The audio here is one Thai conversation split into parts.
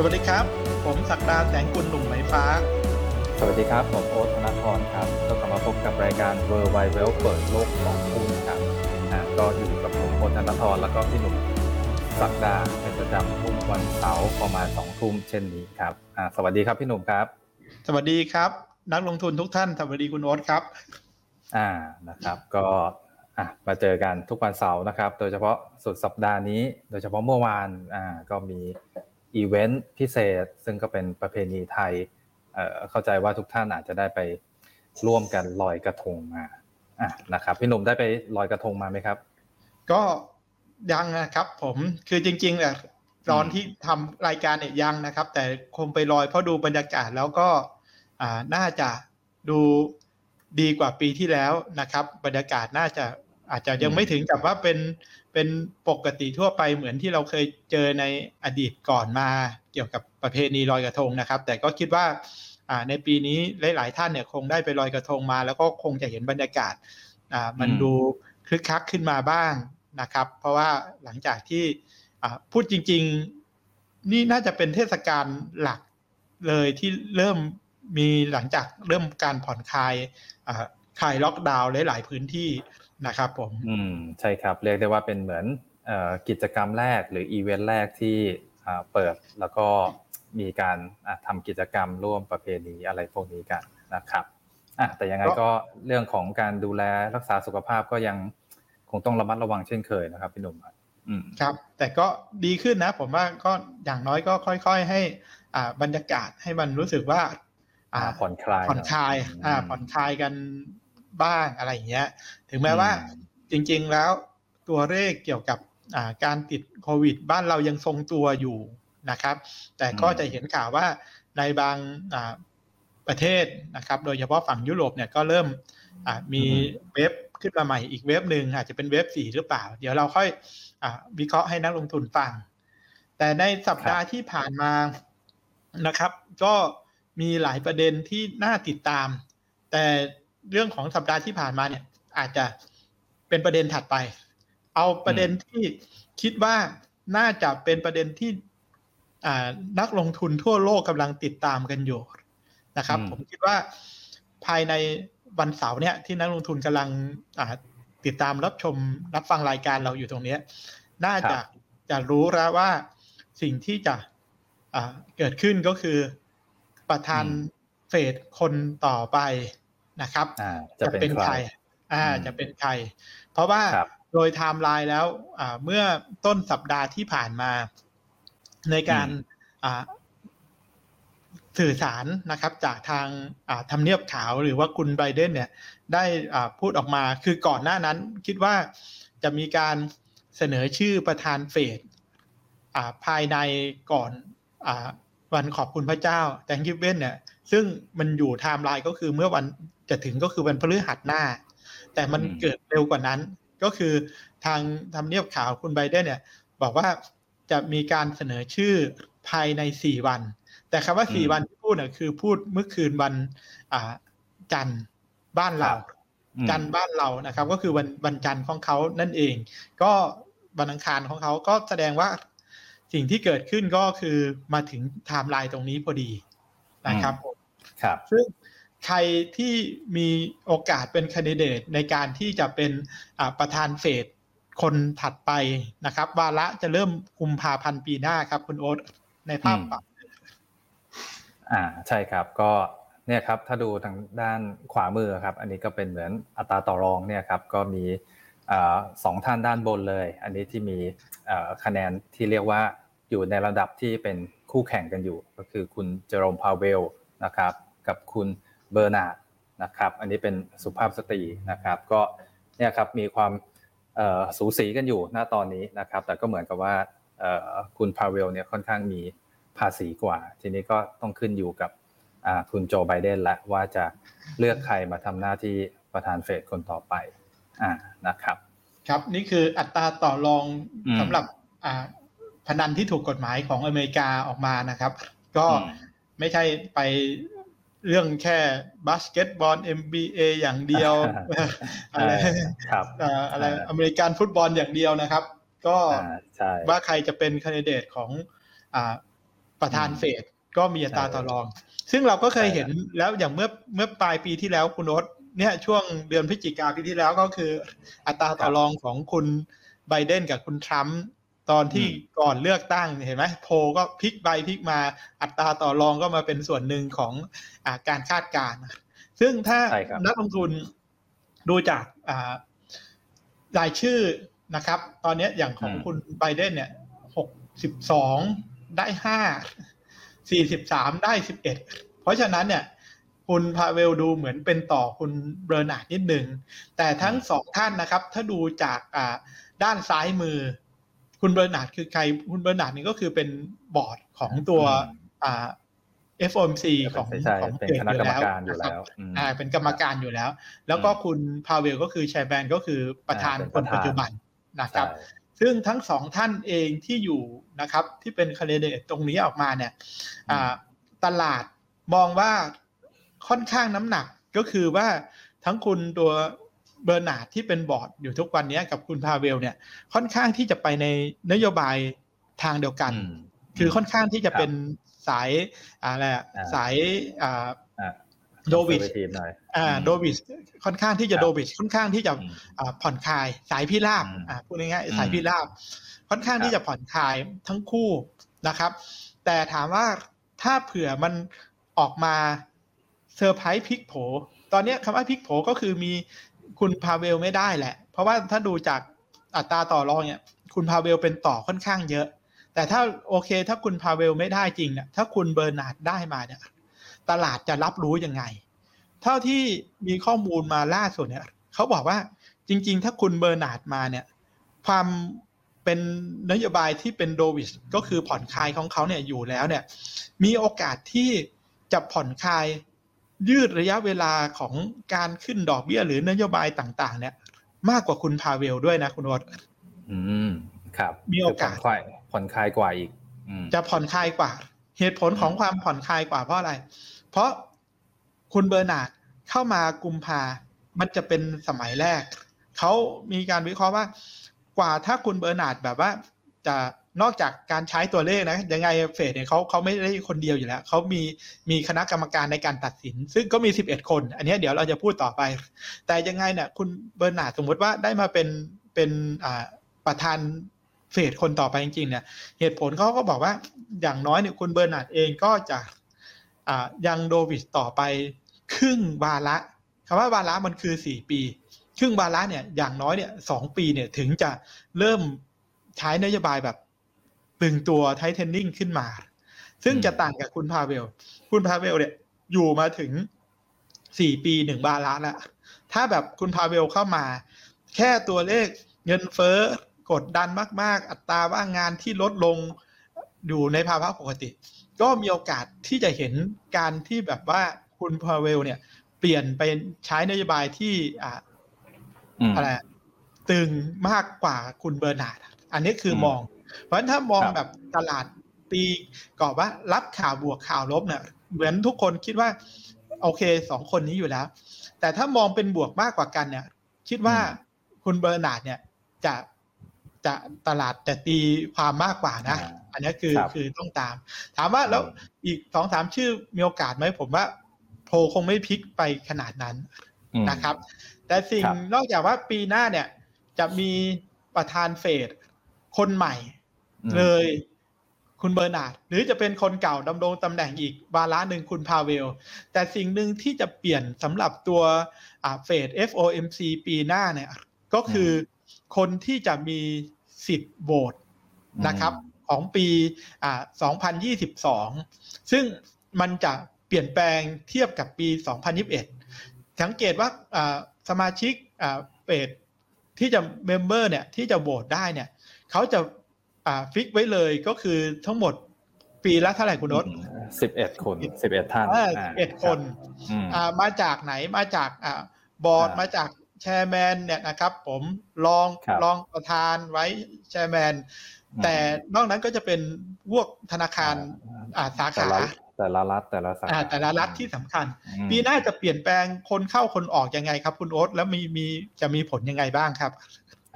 สวัสดีครับ ผมศักดาแสงกุลหนุ่มไหมฟ้า สวัสดีครับ ผมโอ๊ตธนทรครับ ก็กลับมาพบกับรายการ w o r l d w i d e w e l เปิดโลกของหุ้นครับอ่าก็อยู่กับผมโอ๊ตธนทรแล้วก็พี่หนุ่มศักดาเป็นประจำทุกวันเสาร์ประมาณสองทุ่มเช่นนี้ครับอ่าสวัสดีครับพี่หนุ่มครับ สวัสดีครับ นักลงทุนทุกท่านสวัสดีคุณโอ๊ตครับ อ่านะครับ ก็อะมาเจอกันทุกวันเสาร์นะครับ โดยเฉพาะสุดสัปดาห์นี้ โดยเฉพาะเมื่อวานอ่าก็มี อีเวนต์พิเศษ ซึ่งก็เป็นประเพณีไทยเข้าใจว่าทุกท่านอาจจะได้ไปร่วมกันลอยกระทงมาอะนะครับพี่หนุ่มได้ไปลอยกระทงมาไหมครับ ก็ยังนะครับ ผมคือจริงๆเนี่ยตอนที่ทำรายการเนี่ยยังนะครับ แต่คงไปลอยเพราะดูบรรยากาศแล้วก็อ่าน่าจะดูดีกว่าปีที่แล้วนะครับ บรรยากาศน่าจะอาจจะยังไม่ถึงกับว่าเป็น เป็นปกติทั่วไปเหมือนที่เราเคยเจอในอดีตก่อนมาเกี่ยวกับประเพณีลอยกระทงนะครับ แต่ก็คิดว่าในปีนี้หลาย ๆ ท่านเนี่ยคงได้ไปลอยกระทงมา แล้วก็คงจะเห็นบรรยากาศมันดูคึกคักขึ้นมาบ้างนะครับ เพราะว่าหลังจากที่พูดจริง ๆ นี่น่าจะเป็นเทศกาลหลักเลยที่เริ่มมีหลังจากเริ่มการผ่อนคลายคลายล็อกดาวน์หลาย ๆ พื้นที่ นะครับผมอืมใช่ครับ เรียกได้ว่าเป็นเหมือนเอ่อกิจกรรมแรกหรืออีเวนต์แรกที่อ่าเปิดแล้วก็มีการอะทำกิจกรรมร่วมประเพณีอะไรพวกนี้กันนะครับอะแต่ยังไงก็ก็เรื่องของการดูแลรักษาสุขภาพก็ยังคงต้องระมัดระวังเช่นเคยนะครับพี่หนุ่มครับอืมครับแต่ก็ดีขึ้นนะ ผมว่าก็อย่างน้อยก็ค่อย ๆ ให้อ่าบรรยากาศให้มันรู้สึกว่าอ่าผ่อนคลายผ่อนคลายหน่อยอ่าอืมผ่อนคลายกัน บ้างอะไรอย่างเงี้ย ถึงแม้ว่าอืมจริง ๆแล้วตัวเลขเกี่ยวกับอ่าการติดโควิด บ้านเรายังทรงตัวอยู่นะครับ แต่ก็จะเห็นข่าวว่าในบางอ่าประเทศนะครับ โดยเฉพาะฝั่งยุโรปเนี่ยก็เริ่มอ่ามีเว็บขึ้นมาใหม่อีกเว็บหนึ่งอาจจะเป็นเว็บสี่หรือเปล่า เดี๋ยวเราค่อยอาวิเคราะห์ให้นักลงทุนฟัง แต่ในสัปดาห์ที่ผ่านมานะครับ ก็มีหลายประเด็นที่น่าติดตาม แต่ เรื่องของสัปดาห์ที่ผ่านมาเนี่ย อาจจะเป็นประเด็นถัดไป เอาประเด็นที่คิดว่าน่าจะเป็นประเด็นที่อ่านักลงทุนทั่วโลกกำลังติดตามกันอยู่นะครับอืมผมคิดว่าภายในวันเสาร์เนี่ยที่นักลงทุนกำลังอ่าติดตามรับชมรับฟังรายการเราอยู่ตรงเนี้ยน่าจะจะรู้แล้วว่าสิ่งที่จะอ่าเกิดขึ้นก็คือประธานอืมเฟดคนต่อไป นะครับอ่าจะเป็นใครอ่าอืมจะเป็นใคร เพราะว่าครับโดยไทม์ไลน์แล้วอ่าเมื่อต้นสัปดาห์ที่ผ่านมา ในการอ่าสื่อสารนะครับ จากทางอ่าทำเนียบขาวหรือว่าคุณไบเดนเนี่ย ได้อ่าพูดออกมาคือก่อนหน้านั้นคิดว่าจะมีการเสนอชื่อประธานเฟดอ่าภายในก่อนอาวันขอบคุณพระเจ้า Thanksgiving เนี่ย ซึ่งมันอยู่ไทม์ไลน์ก็คือเมื่อวัน จะถึงก็คือวันพฤหัสหน้า แต่มันอืมเกิดเร็วกว่านั้น ก็คือทางทำเนียบขาวคุณไบเดนเนี่ยบอกว่าจะมีการเสนอชื่อภายในสี่วัน แต่คำว่าสี่วันที่พูดเนี่ยคือพูดเมื่อคืนวันอ่าจันทร์บ้านเราอืมจันทร์บ้านเรานะครับ ก็คือวันวันจันทร์ของเขานั่นเอง ก็วันอังคารของเขาก็แสดงว่าสิ่งที่เกิดขึ้นก็คือมาถึงไทม์ไลน์ตรงนี้พอดีนะครับผมครับ ซึ่ง ใครที่มีโอกาสเป็นแคนดิเดตในการที่จะเป็นอ่าประธานเฟดคนถัดไปนะครับวาระจะเริ่มกุมภาพันธ์ปีหน้าครับ คุณโอ๊ตในภาพอืมปรับอ่าใช่ครับก็เนี่ยครับถ้าดูทางด้านขวามือครับ อันนี้ก็เป็นเหมือนอัตราต่อรองเนี่ยครับก็มีอ่าสองท่านด้านบนเลย อันนี้ที่มีอ่าคะแนนที่เรียกว่าอยู่ในระดับที่เป็นคู่แข่งกันอยู่ ก็คือคุณเจอโรมพาวเวลนะครับ กับคุณ เบอร์นาร์ดนะครับ อันนี้เป็นสุภาพสตรีนะครับ ก็เนี่ยครับมีความเอ่อสูสีกันอยู่หน้าตอนนี้นะครับ แต่ก็เหมือนกับว่าเอ่อคุณพาวเวลเนี่ยค่อนข้างมีภาษีกว่า ทีนี้ก็ต้องขึ้นอยู่กับอ่าคุณโจไบเดนและว่าจะเลือกใครมาทำหน้าที่ประธานเฟดคนต่อไปอ่านะครับ ครับนี่คืออัตราต่อรองอืมสำหรับอ่าพนันที่ถูกกฎหมายของอเมริกาออกมานะครับ ก็อืมไม่ใช่ไป เรื่องแค่บาสเกตบอล NBA อย่างเดียวอะไรเออครับเอ่ออะไรเอออเมริกันฟุตบอลอย่างเดียวนะครับ ก็อ่าใช่ว่าใครจะเป็นคนดิเดตของอ่าประธานเฟดก็มีอัตราต่อรอง ซึ่งเราก็เคยเห็นแล้วอย่างเมื่อเมื่อปลายปีที่แล้วคุณโอ๊ตเนี่ยช่วงเดือนพฤศจิกาปีที่แล้วก็คือ อัตราต่อรองของคุณไบเดนกับคุณทรัมป์ ตอนที่ก่อนเลือกตั้งเห็นไหมโพลก็พลิกไปพลิกมาอัตราต่อรองก็มาเป็นส่วนหนึ่งของการคาดการณ์ซึ่งถ้านักลงทุนดูจากรายชื่อนะครับ ตอนนี้อย่างของคุณไบเดนเนี่ยหกสิบสองได้ห้าสี่สิบสามได้สิบเอ็ดเพราะฉะนั้นเนี่ยคุณพาเวลดูเหมือนเป็นต่อคุณเบอร์นาร์ดนิดหนึ่ง แต่ทั้งสองท่านนะครับ ถ้าดูจากด้านซ้ายมือ คุณเบอร์นาร์ดคือใคร คุณเบอร์นาร์ดนี่ก็คือเป็นบอร์ดของตัว FOMC ของของเป็นคณะกรรมการอยู่แล้วอ่าเป็นกรรมการอยู่แล้ว แล้วก็คุณพาเวลก็คือ chairman ก็คือประธานคนปัจจุบันนะครับ ซึ่งทั้งสองท่านเองที่อยู่นะครับ ที่เป็นแคนดิเดตตรงนี้ออกมาเนี่ยตลาดมองว่าค่อนข้างน้ำหนักก็คือว่าทั้งคุณตัว เบอร์นาร์ดที่เป็นบอร์ดอยู่ทุกวันนี้กับคุณพาเวลเนี่ยค่อนข้างที่จะไปในนโยบายทางเดียวกัน คือค่อนข้างที่จะเป็นสายอะไรสาย dovish อ่า dovish ค่อนข้างที่จะ dovish ค่อนข้างที่จะผ่อนคลายสายพิราบอ่าพูดง่ายๆสายพิราบ ค่อนข้างที่จะผ่อนคลายทั้งคู่นะครับ แต่ถามว่าถ้าเผื่อมันออกมาเซอร์ไพรส์พลิกโผ ตอนนี้คำว่าพลิกโผก็คือมี คุณพาเวลไม่ได้แหละ เพราะว่าถ้าดูจากอัตราต่อรองเนี่ย คุณพาเวลเป็นต่อค่อนข้างเยอะ แต่ถ้าโอเค ถ้าคุณพาเวลไม่ได้จริงเนี่ยถ้าคุณเบอร์นาร์ดได้มาเนี่ย ตลาดจะรับรู้ยังไง เท่าที่มีข้อมูลมาล่าสุดเนี่ยเขาบอกว่าจริง ๆ ถ้าคุณเบอร์นาร์ดมาเนี่ย ความเป็นนโยบายที่เป็น dovish ก็คือผ่อนคลายของเขาเนี่ยอยู่แล้วเนี่ย มีโอกาสที่จะผ่อนคลาย ยืดระยะเวลาของการขึ้นดอกเบี้ยหรือนโยบายต่าง ๆ เนี่ย มากกว่าคุณพาเวลด้วยนะคุณโอ๊ตอืมครับ มีโอกาสผ่อนคลายกว่าอีกจะผ่อนคลายกว่า เหตุผลของความผ่อนคลายกว่าเพราะอะไร เพราะคุณเบอร์นาร์ดเข้ามากุมภา มันจะเป็นสมัยแรก เขามีการวิเคราะห์ว่า กว่าถ้าคุณเบอร์นาร์ดแบบว่าจะ นอกจากการใช้ตัวเลขนะยังไงเฟดเนี่ยเขาเขาไม่ได้คนเดียวอยู่แล้วเขามีมีคณะกรรมการในการตัดสิน ซึ่งก็มีสิบเอ็ดคน อันนี้เดี๋ยวเราจะพูดต่อไป แต่ยังไงเนี่ยคุณเบอร์นาร์ดสมมติว่าได้มาเป็นเป็นอ่าประธานเฟดคนต่อไปจริงๆเนี่ยเหตุผลเขาก็บอกว่าอย่างน้อยเนี่ยคุณเบอร์นาดเองก็จะยัง dovish ต่อไปครึ่งวาระคำว่าวาระมันคือสี่ปี ครึ่งวาระเนี่ยอย่างน้อยเนี่ยสองปีเนี่ยถึงจะเริ่มใช้นโยบายแบบ ตึงตัว tightening ขึ้นมา ซึ่งจะต่างกับคุณพาเวล คุณพาเวลเนี่ยอยู่มาถึงสี่ปีหนึ่งวาระแล้วถ้าแบบคุณพาเวลเข้ามา แค่ตัวเลขเงินเฟ้อกดดันมาก ๆ อัตราว่างงานที่ลดลงอยู่ในภาวะปกติ ก็มีโอกาสที่จะเห็นการที่แบบว่าคุณพาเวลเนี่ยเปลี่ยนไปใช้นโยบายที่อ่าอะไรตึงมากกว่าคุณเบอร์นาร์ดอันนี้คือมอง เพราะฉะนั้นถ้ามองแบบตลาดตีก่อนว่ารับข่าวบวกข่าวลบเนี่ยเหมือนทุกคนคิดว่าโอเคสองคนนี้อยู่แล้ว แต่ถ้ามองเป็นบวกมากกว่ากันเนี่ย คิดว่าคุณเบอร์นาร์ดเนี่ยจะจะตลาดจะตีความมากกว่านะ อันนี้คือคือต้องตาม ถามว่าแล้วอีกสองสามชื่อมีโอกาสไหมผมว่าโผคงไม่พลิกไปขนาดนั้นนะครับ แต่สิ่งนอกจากว่าปีหน้าเนี่ย จะมีประธานเฟดคนใหม่ เลย คุณเบอร์นาร์ดหรือจะเป็นคนเก่าดำรงตำแหน่งอีกวาระหนึ่งคุณพาเวล แต่สิ่งหนึ่งที่จะเปลี่ยนสำหรับตัวเฟด FOMC ปีหน้าเนี่ย ก็คือคนที่จะมีสิทธิ์โหวตนะครับ ของปีอ่า2022 ซึ่งมันจะเปลี่ยนแปลงเทียบกับปี 2021 สังเกตว่าสมาชิกเฟดที่จะ member เนี่ยที่จะโหวตได้เนี่ยเขาจะ fix ไว้เลยก็คือทั้งหมดปีละเท่าไหร่คุณนศสิบเอ็ดคนสิบเอ็ดท่านสิบเอ็ดคนมาจากไหนมาจากบอร์ดมาจากแชร์แมนเนี่ยนะครับ ผมลองลองประธานไว้แชร์แมน แต่นอกนั้นก็จะเป็นพวกธนาคารอ่าสาขาแต่ละรัฐแต่ละสาขาแต่ละรัฐที่สำคัญ ปีหน้าจะเปลี่ยนแปลงคนเข้าคนออกยังไงครับ คุณโอ๊ตแล้วมีมีจะมีผลยังไงบ้างครับ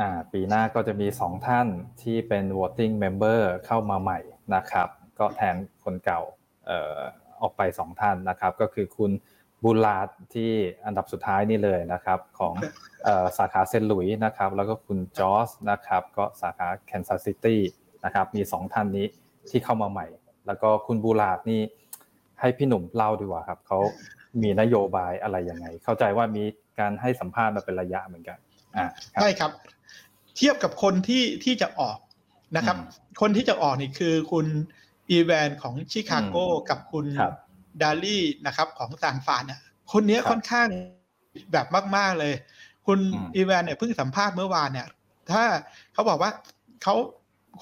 อ่าปีหน้าก็จะมีสองท่านที่เป็น voting member เข้ามาใหม่นะครับ ก็แทนคนเก่าออกไปสองท่านนะครับ ก็คือคุณบูลาดที่อันดับสุดท้ายนี่เลยนะครับ ของสาขาเซนต์หลุยนะครับ แล้วก็คุณจอร์จนะครับ ก็สาขาแคนซัสซิตี้นะครับ มีสองท่านนี้ที่เข้ามาใหม่ แล้วก็คุณบูลาดนี่ให้พี่หนุ่มเล่าดีกว่าครับเขามีนโยบายอะไรยังไง เข้าใจว่ามีการให้สัมภาษณ์มาเป็นระยะเหมือนกันอ่าใช่ครับ เทียบกับคนที่ที่จะออกนะครับ คนที่จะออกนี่คือคุณอีแวนของชิคาโกกับคุณดาลี่นะครับ ของซานฟานเนี่ยคนนี้ค่อนข้างแบบมาก ๆเลย คุณอีแวนเนี่ยเพิ่งสัมภาษณ์เมื่อวานเนี่ย ถ้าเขาบอกว่าเขา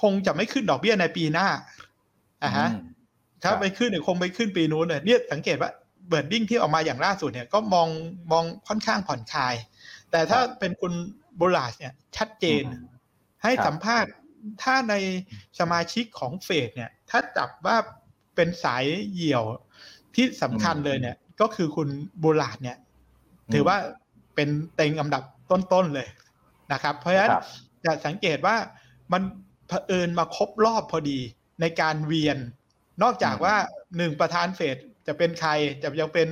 คงจะไม่ขึ้นดอกเบี้ยในปีหน้าอ่าฮะถ้าไปขึ้นเนี่ยคงไปขึ้นปีนู้นเลยเนี่ยสังเกตว่าwording ที่ออกมาอย่างล่าสุดเนี่ยก็มองมองค่อนข้างผ่อนคลาย แต่ถ้าเป็นคุณ บูลาดเนี่ยชัดเจน ให้สัมภาษณ์ถ้าในสมาชิกของเฟดเนี่ย ถ้าจับว่าเป็นสายเหี่ยวที่สำคัญเลยเนี่ย ก็คือคุณบูลาดเนี่ย ถือว่าเป็นเต็งอันดับต้นๆเลยนะครับ เพราะฉะนั้นจะสังเกตว่ามันเผอิญมาครบรอบพอดีในการเวียน นอกจากว่าหนึ่งประธานเฟดจะเป็นใครจะยังเป็น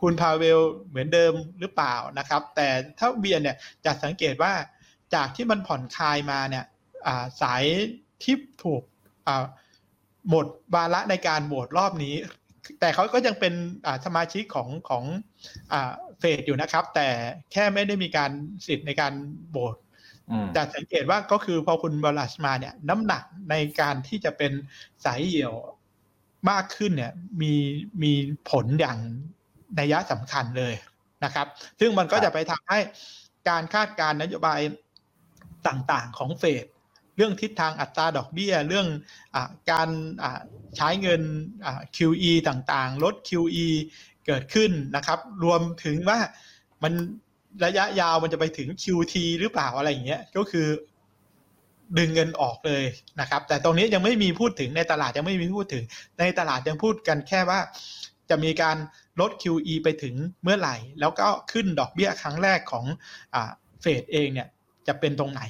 คุณพาเวลเหมือนเดิมหรือเปล่านะครับ แต่ถ้าเวียนเนี่ยจะสังเกตว่าจากที่มันผ่อนคลายมาเนี่ยสายที่ถูกหมดวาระในการโหวตรอบนี้ แต่เขาก็ยังเป็นสมาชิกของของเฟดอยู่นะครับ แต่แค่ไม่ได้มีการสิทธิ์ในการโหวตแต่สังเกตว่าก็คือพอคุณบอลัสมาเนี่ยน้ำหนักในการที่จะเป็นสายเหี่ยวมากขึ้นเนี่ยมีมีผลอย่าง นัยสำคัญเลยนะครับ ซึ่งมันก็จะไปทำให้การคาดการณ์นโยบายต่างๆของเฟดเรื่องทิศทางอัตราดอกเบี้ย เรื่องอการใช้เงิน QE ต่างๆ ลด QE เกิดขึ้นนะครับ รวมถึงว่ามันระยะยาวมันจะไปถึง QT หรือเปล่าอะไรอย่างเงี้ยก็คือดึงเงินออกเลยนะครับ แต่ตรงนี้ยังไม่มีพูดถึงในตลาดยังไม่มีพูดถึงในตลาดยังพูดกันแค่ว่าจะมีการ ลด QE ไปถึงเมื่อไหร่ แล้วก็ขึ้นดอกเบี้ยครั้งแรกของเฟดเองเนี่ยจะเป็นตรงไหน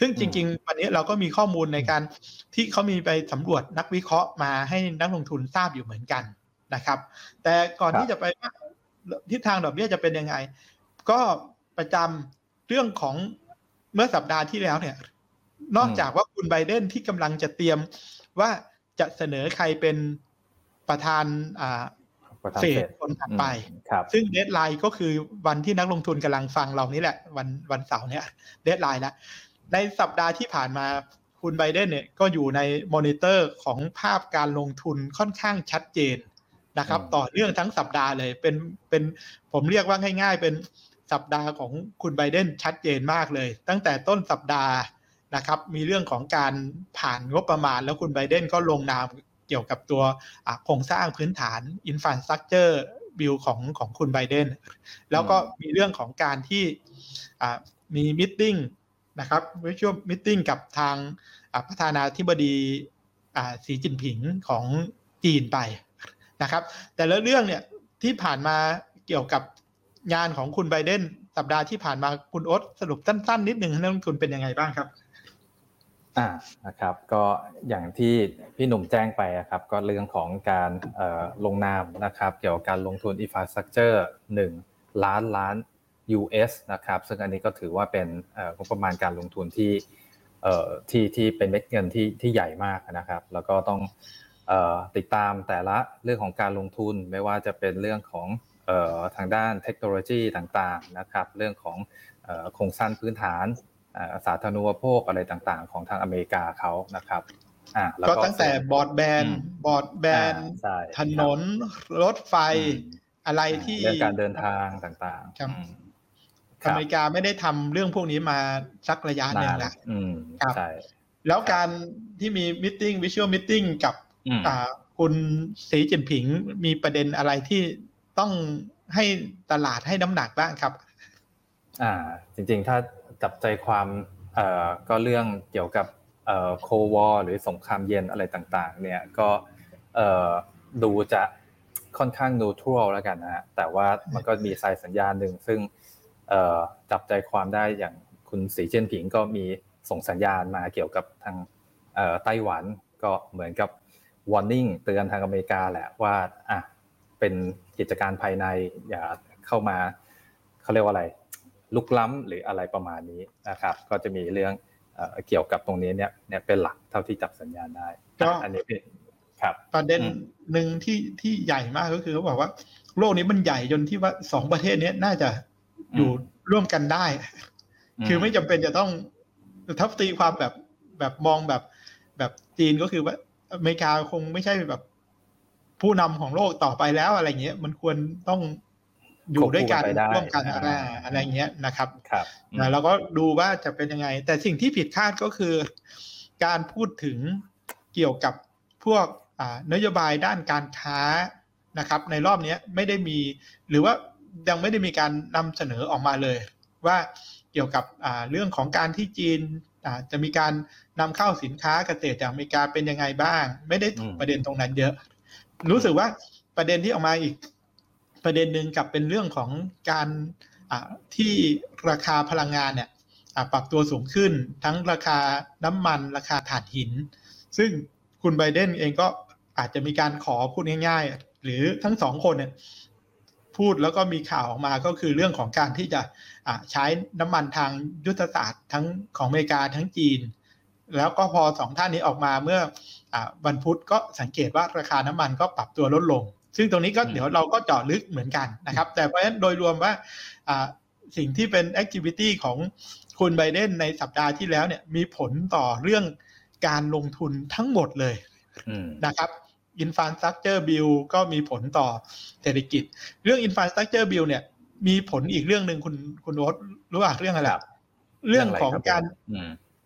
ซึ่งจริง ๆ วันนี้เราก็มีข้อมูลในการที่เขามีไปสำรวจนักวิเคราะห์มาให้นักลงทุนทราบอยู่เหมือนกันนะครับ แต่ก่อนที่จะไปทิศทางดอกเบี้ยจะเป็นยังไง ก็ประจำเรื่องของเมื่อสัปดาห์ที่แล้วเนี่ย นอกจากว่าคุณไบเดนที่กำลังจะเตรียมว่าจะเสนอใครเป็นประธานอ่า เฟดคนถัดไป ซึ่ง deadline ก็คือวันที่นักลงทุนกำลังฟังเรานี่แหละ วันวันเสาร์เนี่ย deadline แล้วในสัปดาห์ที่ผ่านมาคุณไบเดนเนี่ยก็อยู่ในมอนิเตอร์ของภาพการลงทุนค่อนข้างชัดเจนนะครับ ต่อเนื่องทั้งสัปดาห์เลยเป็นเป็นผมเรียกว่าง่าย ๆ เป็นสัปดาห์ของคุณไบเดนชัดเจนมากเลย ตั้งแต่ต้นสัปดาห์นะครับ มีเรื่องของการผ่านงบประมาณ แล้วคุณไบเดนก็ลงนาม เกี่ยวกับตัวโครงสร้างพื้นฐานอินฟ a สตรักเจอร์บิลของของคุณไบเดนแล้วก็มีเรื่องของการที่มี meetingนะครับวิชวลมิ팅กับทางประธานาธิบดีสีจินผิงของจีนไปนะครับ แต่ละเรื่องเนี่ยที่ผ่านมาเกี่ยวกับงานของคุณไบเดนสัปดาห์ที่ผ่านมาคุณโอ๊ตสรุปสั้นๆ นิดหนึ่งนักลงทุนเป็นยังไงบ้างครับ อ่านะครับก็อย่างที่พี่หนุ่มแจ้งไปนะครับก็เรื่องของการลงนามนะครับเกี่ยวกับการลงทุน infrastructure 1 ล้านล้าน US นะครับซึ่งอันนี้ก็ถือว่าเป็นงบประมาณการลงทุนที่ที่ที่เป็นเม็ดเงินที่ที่ใหญ่มากนะครับ แล้วก็ต้องติดตามแต่ละเรื่องของการลงทุนไม่ว่าจะเป็นเรื่องของทางด้านเทคโนโลยีต่างๆนะครับ เรื่องของโครงสร้างพื้นฐาน สาธารณูปโภคอะไรต่างๆ ของทางอเมริกาเขานะครับก็ตั้งแต่บอร์ดแบนบอร์ดแบนถนนรถไฟอะไรที่เรื่องการเดินทางต่างๆอเมริกาไม่ได้ทำเรื่องพวกนี้มาสักระยะหนึ่งแล้วครับแล้วการที่มีมิ팅วิชวลมิ팅กับคุณสีจิ้นผิงมีประเด็นอะไรที่ต้องให้ตลาดให้น้ำหนักบ้างครับ อ่า จริง ๆ ถ้า จับใจความก็เรื่องเกี่ยวกับเอ่อโควอหรือสงครามเย็นอะไรต่างๆ เนี่ยก็ดูจะค่อนข้างนูทรัลแล้วกันนะฮะแต่ว่ามันก็มีสายสัญญาณหนึ่งซึ่งจับใจความได้อย่างคุณสีเจิ้นผิงก็มีส่งสัญญาณมาเกี่ยวกับทางไต้หวันก็เหมือนกับ warning เตือนทางอเมริกาแหละว่าอะเป็นกิจการภายในอย่าเข้ามาเขาเรียกว่าอะไร ลุกล้ำหรืออะไรประมาณนี้นะครับ ก็จะมีเรื่องเกี่ยวกับตรงนี้เนี่ยเนี่ยเป็นหลักเท่าที่จับสัญญาณได้ก็อันนี้เป็นครับประเด็นหนึ่งที่ที่ใหญ่มากก็คือเขาบอกว่า โลกนี้มันใหญ่จนที่ว่าสองประเทศนี้น่าจะอยู่ร่วมกันได้ คือไม่จำเป็นจะต้องทับตีความแบบแบบมองแบบแบบจีนก็คือว่าอเมริกาคงไม่ใช่แบบผู้นำของโลกต่อไปแล้วอะไรเงี้ยมันควรต้อง อยู่ด้วยกันร่วมกันอะไรอะไรเงี้ยนะครับครับนะเราก็ดูว่าจะเป็นยังไง แต่สิ่งที่ผิดคาดก็คือ การพูดถึงเกี่ยวกับพวกนโยบายด้านการค้านะครับ ในรอบนี้ไม่ได้มี หรือว่ายังไม่ได้มีการนำเสนอออกมาเลย ว่าเกี่ยวกับเรื่องของการที่จีนจะมีการนำเข้าสินค้าเกษตรจากอเมริกาเป็นยังไงบ้าง ไม่ได้ประเด็นตรงนั้นเยอะ รู้สึกว่าประเด็นที่ออกมาอีก ประเด็นหนึ่งกับเป็นเรื่องของการที่ราคาพลังงานเนี่ยปรับตัวสูงขึ้น ทั้งราคาน้ำมันราคาถ่านหิน ซึ่งคุณไบเดนเองก็อาจจะมีการขอพูดง่ายๆ หรือทั้งสองคนเนี่ยพูดแล้วก็มีข่าวออกมาก็คือเรื่องของการที่จะใช้น้ำมันทางยุทธศาสตร์ทั้งของอเมริกาทั้งจีน แล้วก็พอสองท่านนี้ออกมาเมื่อวันพุธก็สังเกตว่าราคาน้ำมันก็ปรับตัวลดลง ซึ่งตรงนี้ก็เดี๋ยวเราก็เจาะลึกเหมือนกันนะครับ แต่เพราะฉะนั้นโดยรวมว่าสิ่งที่เป็น activity ของคุณไบเดนในสัปดาห์ที่แล้วเนี่ยมีผลต่อเรื่องการลงทุนทั้งหมดเลยนะครับ infrastructure bill ก็มีผลต่อเศรษฐกิจ เรื่อง infrastructure bill เนี่ย มีผลอีกเรื่องหนึ่งคุณคุณโอ๊ตรู้อะเรื่องอะไรเรื่องของการ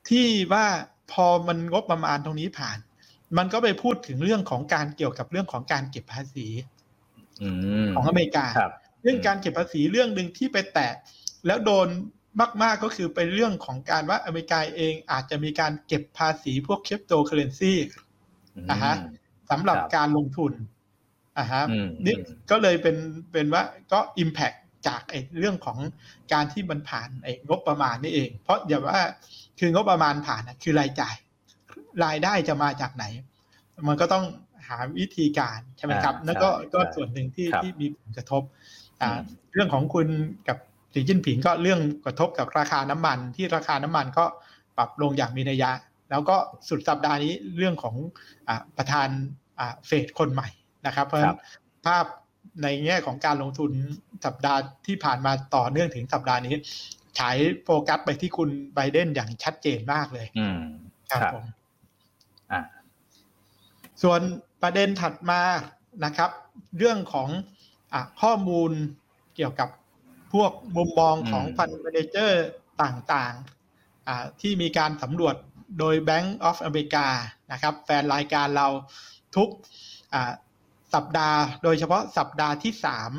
ที่ว่าพอมันงบประมาณตรงนี้ผ่าน มันก็ไปพูดถึงเรื่องของการเกี่ยวกับเรื่องของการเก็บภาษีของอเมริกา เรื่องการเก็บภาษีเรื่องหนึ่งที่ไปแตะแล้วโดนมาก ๆ ก็คือเป็นเรื่องของการว่าอเมริกาเองอาจจะมีการเก็บภาษีพวกคริปโตเคอเรนซีอะฮะสำหรับการลงทุนอ่าฮะนี่ก็เลยเป็นเป็นว่าก็อิมแพกจากไอ้เรื่องของการที่มันผ่านไอ้งบประมาณนี่เอง เพราะอย่าว่าคืองบประมาณผ่านคือรายจ่าย รายได้จะมาจากไหน มันก็ต้องหาวิธีการใช่ไหมครับ แล้วก็ก็ส่วนหนึ่งที่ที่มีผลกระทบอ่าเรื่องของคุณกับสีจิ้นผิงก็เรื่องกระทบกับราคาน้ำมันที่ราคาน้ำมันก็ปรับลงอย่างมีนัยยะ แล้วก็สุดสัปดาห์นี้เรื่องของอประธานเฟดคนใหม่นะครับ เพราะฉะนั้นภาพในแง่ของการลงทุนสัปดาห์ที่ผ่านมาต่อเนื่องถึงสัปดาห์นี้ฉายโฟกัสไปที่คุณไบเดนอย่างชัดเจนมากเลยครับผม ส่วนประเด็นถัดมานะครับ เรื่องของอข้อมูลเกี่ยวกับพวกมุมมองของ fund manager ต่างๆที่มีการสำรวจโดย Bank of America นะครับแฟนรายการเราทุกสัปดาห์ โดยเฉพาะสัปดาห์ที่สาม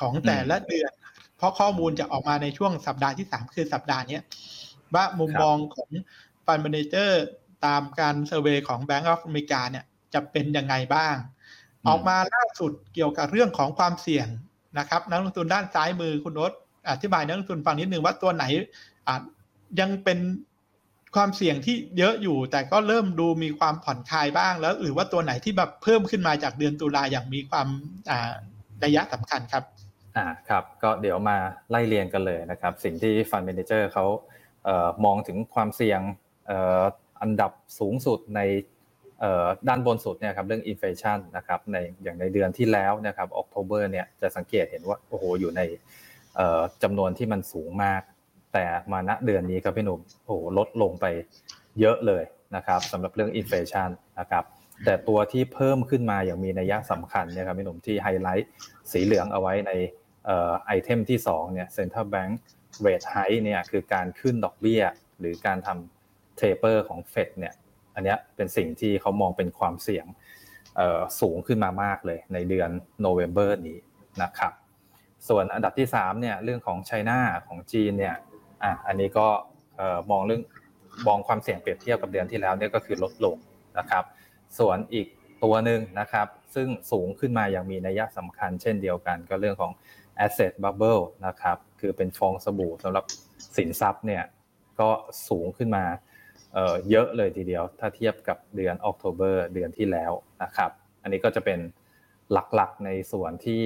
ของแต่ละเดือน เพราะข้อมูลจะออกมาในช่วงสัปดาห์ที่สามคือสัปดาห์นี้ว่ามุมมองของ fund manager ตามการ survey ของ Bank of America เนี่ยจะเป็นยังไงบ้าง ออกมาล่าสุดเกี่ยวกับเรื่องของความเสี่ยงนะครับนักลงทุนด้านซ้ายมือคุณนศอธิบายนักลงทุนฟังนิดนึงว่าตัวไหนยังเป็นความเสี่ยงที่เยอะอยู่ แต่ก็เริ่มดูมีความผ่อนคลายบ้างแล้ว หรือว่าตัวไหนที่แบบเพิ่มขึ้นมาจากเดือนตุลาอย่างมีความระยะสำคัญครับอ่าครับก็เดี๋ยวมาไล่เรียงกันเลยนะครับ สิ่งที่ฟันเมนเจอร์เขาเอ่อมองถึงความเสี่ยงเอ่อ อันดับสูงสุดในด้านบนสุดเนี่ยครับเรื่อง inflation นะครับในอย่างในเดือนที่แล้วนะครับ October เนี่ยจะสังเกตเห็นว่าโอ้โหอยู่ในจำนวนที่มันสูงมาก แต่มาณเดือนนี้ครับพี่หนุ่มโอ้โหลดลงไปเยอะเลยนะครับสำหรับเรื่อง inflation นะครับแต่ตัวที่เพิ่มขึ้นมาอย่างมีนัยสำคัญเนี่ยครับพี่หนุ่มที่ไฮไลท์สีเหลืองเอาไว้ใน item ที่2เนี่ย Central Bank Rate Hike เนี่ยคือการขึ้นดอกเบี้ย หรือการทำ เทเปอร์ของเฟดเนี่ยอันนี้เป็นสิ่งที่เขามองเป็นความเสี่ยงสูงขึ้นมามากเลยในเดือนโนเวม ber นี้นะครับส่วนอันดับที่3เนี่ยเรื่องของไชน่าของจีนเนี่ยอะอันนี้ก็มองเรื่องมองความเสี่ยงเปรียบเทียบกับเดือนที่แล้วเนี่ยก็คือลดลงนะครับ ส่วนอีกตัวหนึ่งนะครับ ซึ่งสูงขึ้นมาอย่างมีนัยสำคัญเช่นเดียวกัน ก็เรื่องของ asset bubble นะครับ คือเป็นฟองสบู่สำหรับสินทรัพย์เนี่ยก็สูงขึ้นมา เอ่อเยอะเลยทีเดียว ถ้าเทียบกับเดือน October เดือนที่แล้วนะครับ อันนี้ก็จะเป็นหลักๆในส่วนที่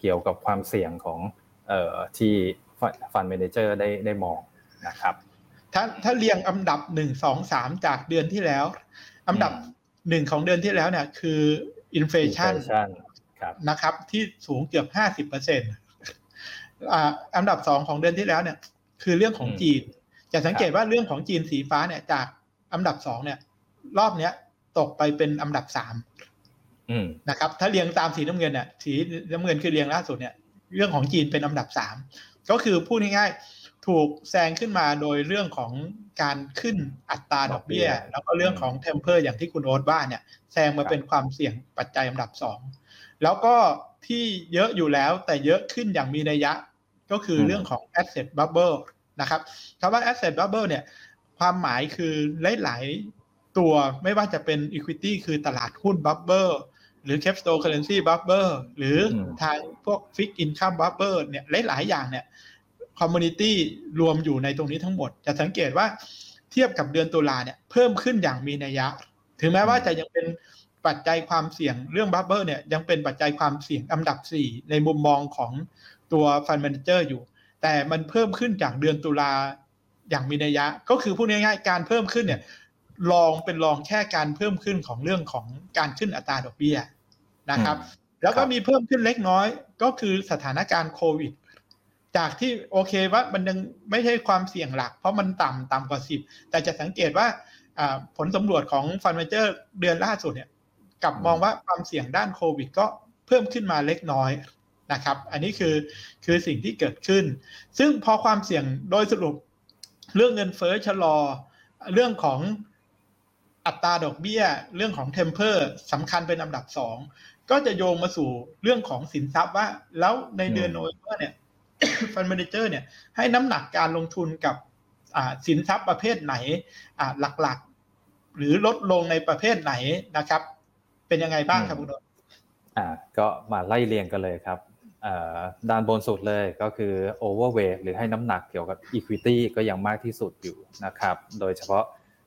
เกี่ยวกับความเสี่ยงของเอ่อที่ fund manager ได้ได้มองนะครับ ถ้าถ้าเรียงอันดับหนึ่งสองสามจากเดือนที่แล้ว อันดับหนึ่งของเดือนที่แล้วเนี่ยคืออินฟลชัน inflation ครับนะครับ ที่สูงเกือบห้าสิบเปอร์เซ็นต์อันดับสองของเดือนที่แล้วเนี่ย คือเรื่องของอืมจีน จะสังเกตว่าเรื่องของจีนสีฟ้าเนี่ยจากอันดับสองเนี่ย รอบเนี้ยตกไปเป็นอันดับสามอืมนะครับ ถ้าเรียงตามสีน้ำเงินเนี่ยสีน้ำเงินคือเรียงล่าสุดเนี่ย เรื่องของจีนเป็นอันดับสามก็คือพูดง่ายๆถูกแซงขึ้นมาโดยเรื่องของการขึ้นอัตราดอกเบี้ยดอกเบี้ย แล้วก็เรื่องของ taper อย่างที่คุณโอ๊ตว่าเนี่ยแซงมาเป็นความเสี่ยงปัจจัยอันดับสองแล้วก็ที่เยอะอยู่แล้วแต่เยอะขึ้นอย่างมีนัยยะ ก็คือเรื่องของ asset bubble นะครับคำว่า asset bubble เนี่ยความหมายคือหลาย ๆ ตัวไม่ว่าจะเป็น equity คือตลาดหุ้น bubble หรือ cryptocurrency bubble หรือทางพวก fixed income bubble เนี่ยหลาย ๆ อย่างเนี่ย commodity รวมอยู่ในตรงนี้ทั้งหมด จะสังเกตว่าเทียบกับเดือนตุลาเนี่ยเพิ่มขึ้นอย่างมีนัยยะ ถึงแม้ว่าจะยังเป็นปัจจัยความเสี่ยงเรื่อง bubble เนี่ยยังเป็นปัจจัยความเสี่ยงอันดับ 4 ในมุมมองของตัว fund manager อยู่ แต่มันเพิ่มขึ้นจากเดือนตุลาอย่างมีนัยยะ ก็คือพูดง่ายๆการเพิ่มขึ้นเนี่ยรองเป็นรองแค่การเพิ่มขึ้นของเรื่องของการขึ้นอัตราดอกเบี้ยนะครับอืมแล้วก็ครับมีเพิ่มขึ้นเล็กน้อย ก็คือสถานการณ์โควิด จากที่โอเคว่ามันยังไม่ใช่ความเสี่ยงหลัก เพราะมันต่ำต่ำกว่าสิบแต่จะสังเกตว่าอ่าผลสำรวจของ fund manager เดือนล่าสุดเนี่ยกลับมองว่าความเสี่ยงด้านโควิด ก็เพิ่มขึ้นมาเล็กน้อย นะครับ อันนี้คือคือสิ่งที่เกิดขึ้น ซึ่งพอความเสี่ยงโดยสรุปเรื่องเงินเฟ้อชะลอ เรื่องของอัตราดอกเบี้ย เรื่องของ taper สำคัญเป็นลำดับสองก็จะโยงมาสู่เรื่องของสินทรัพย์ว่า แล้วในเดือนอืม November เนี่ย fund manager เนี่ยให้น้ำหนักการลงทุนกับอ่าสินทรัพย์ประเภทไหนอ่าหลักๆ หรือลดลงในประเภทไหนนะครับ เป็นยังไงบ้างครับคุณโน้ตอ่าก็มาไล่เรียงกันเลยครับอ่า ด้านบนสุดเลยก็คือ overweight หรือให้น้ำหนักเกี่ยวกับ equity ก็ยังมากที่สุดอยู่นะครับ โดยเฉพาะ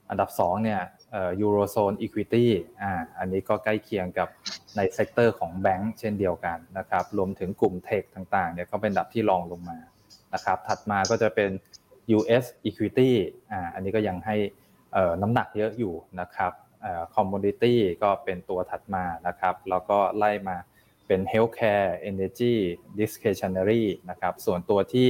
อันดับ2เนี่ยเอ่อ eurozone equity อ่าอันนี้ก็ใกล้เคียงกับใน sector ของแบงก์เช่นเดียวกันนะครับรวมถึงกลุ่ม tech ต่างๆเนี่ยก็เป็นอันดับที่รองลงมานะครับถัดมาก็จะเป็น US equity อ่าอันนี้ก็ยังให้น้ำหนักเยอะอยู่นะครับ commodity ก็เป็นตัวถัดมานะครับแล้วก็ไล่มา เป็น healthcare energy discretionary นะครับส่วนตัวที่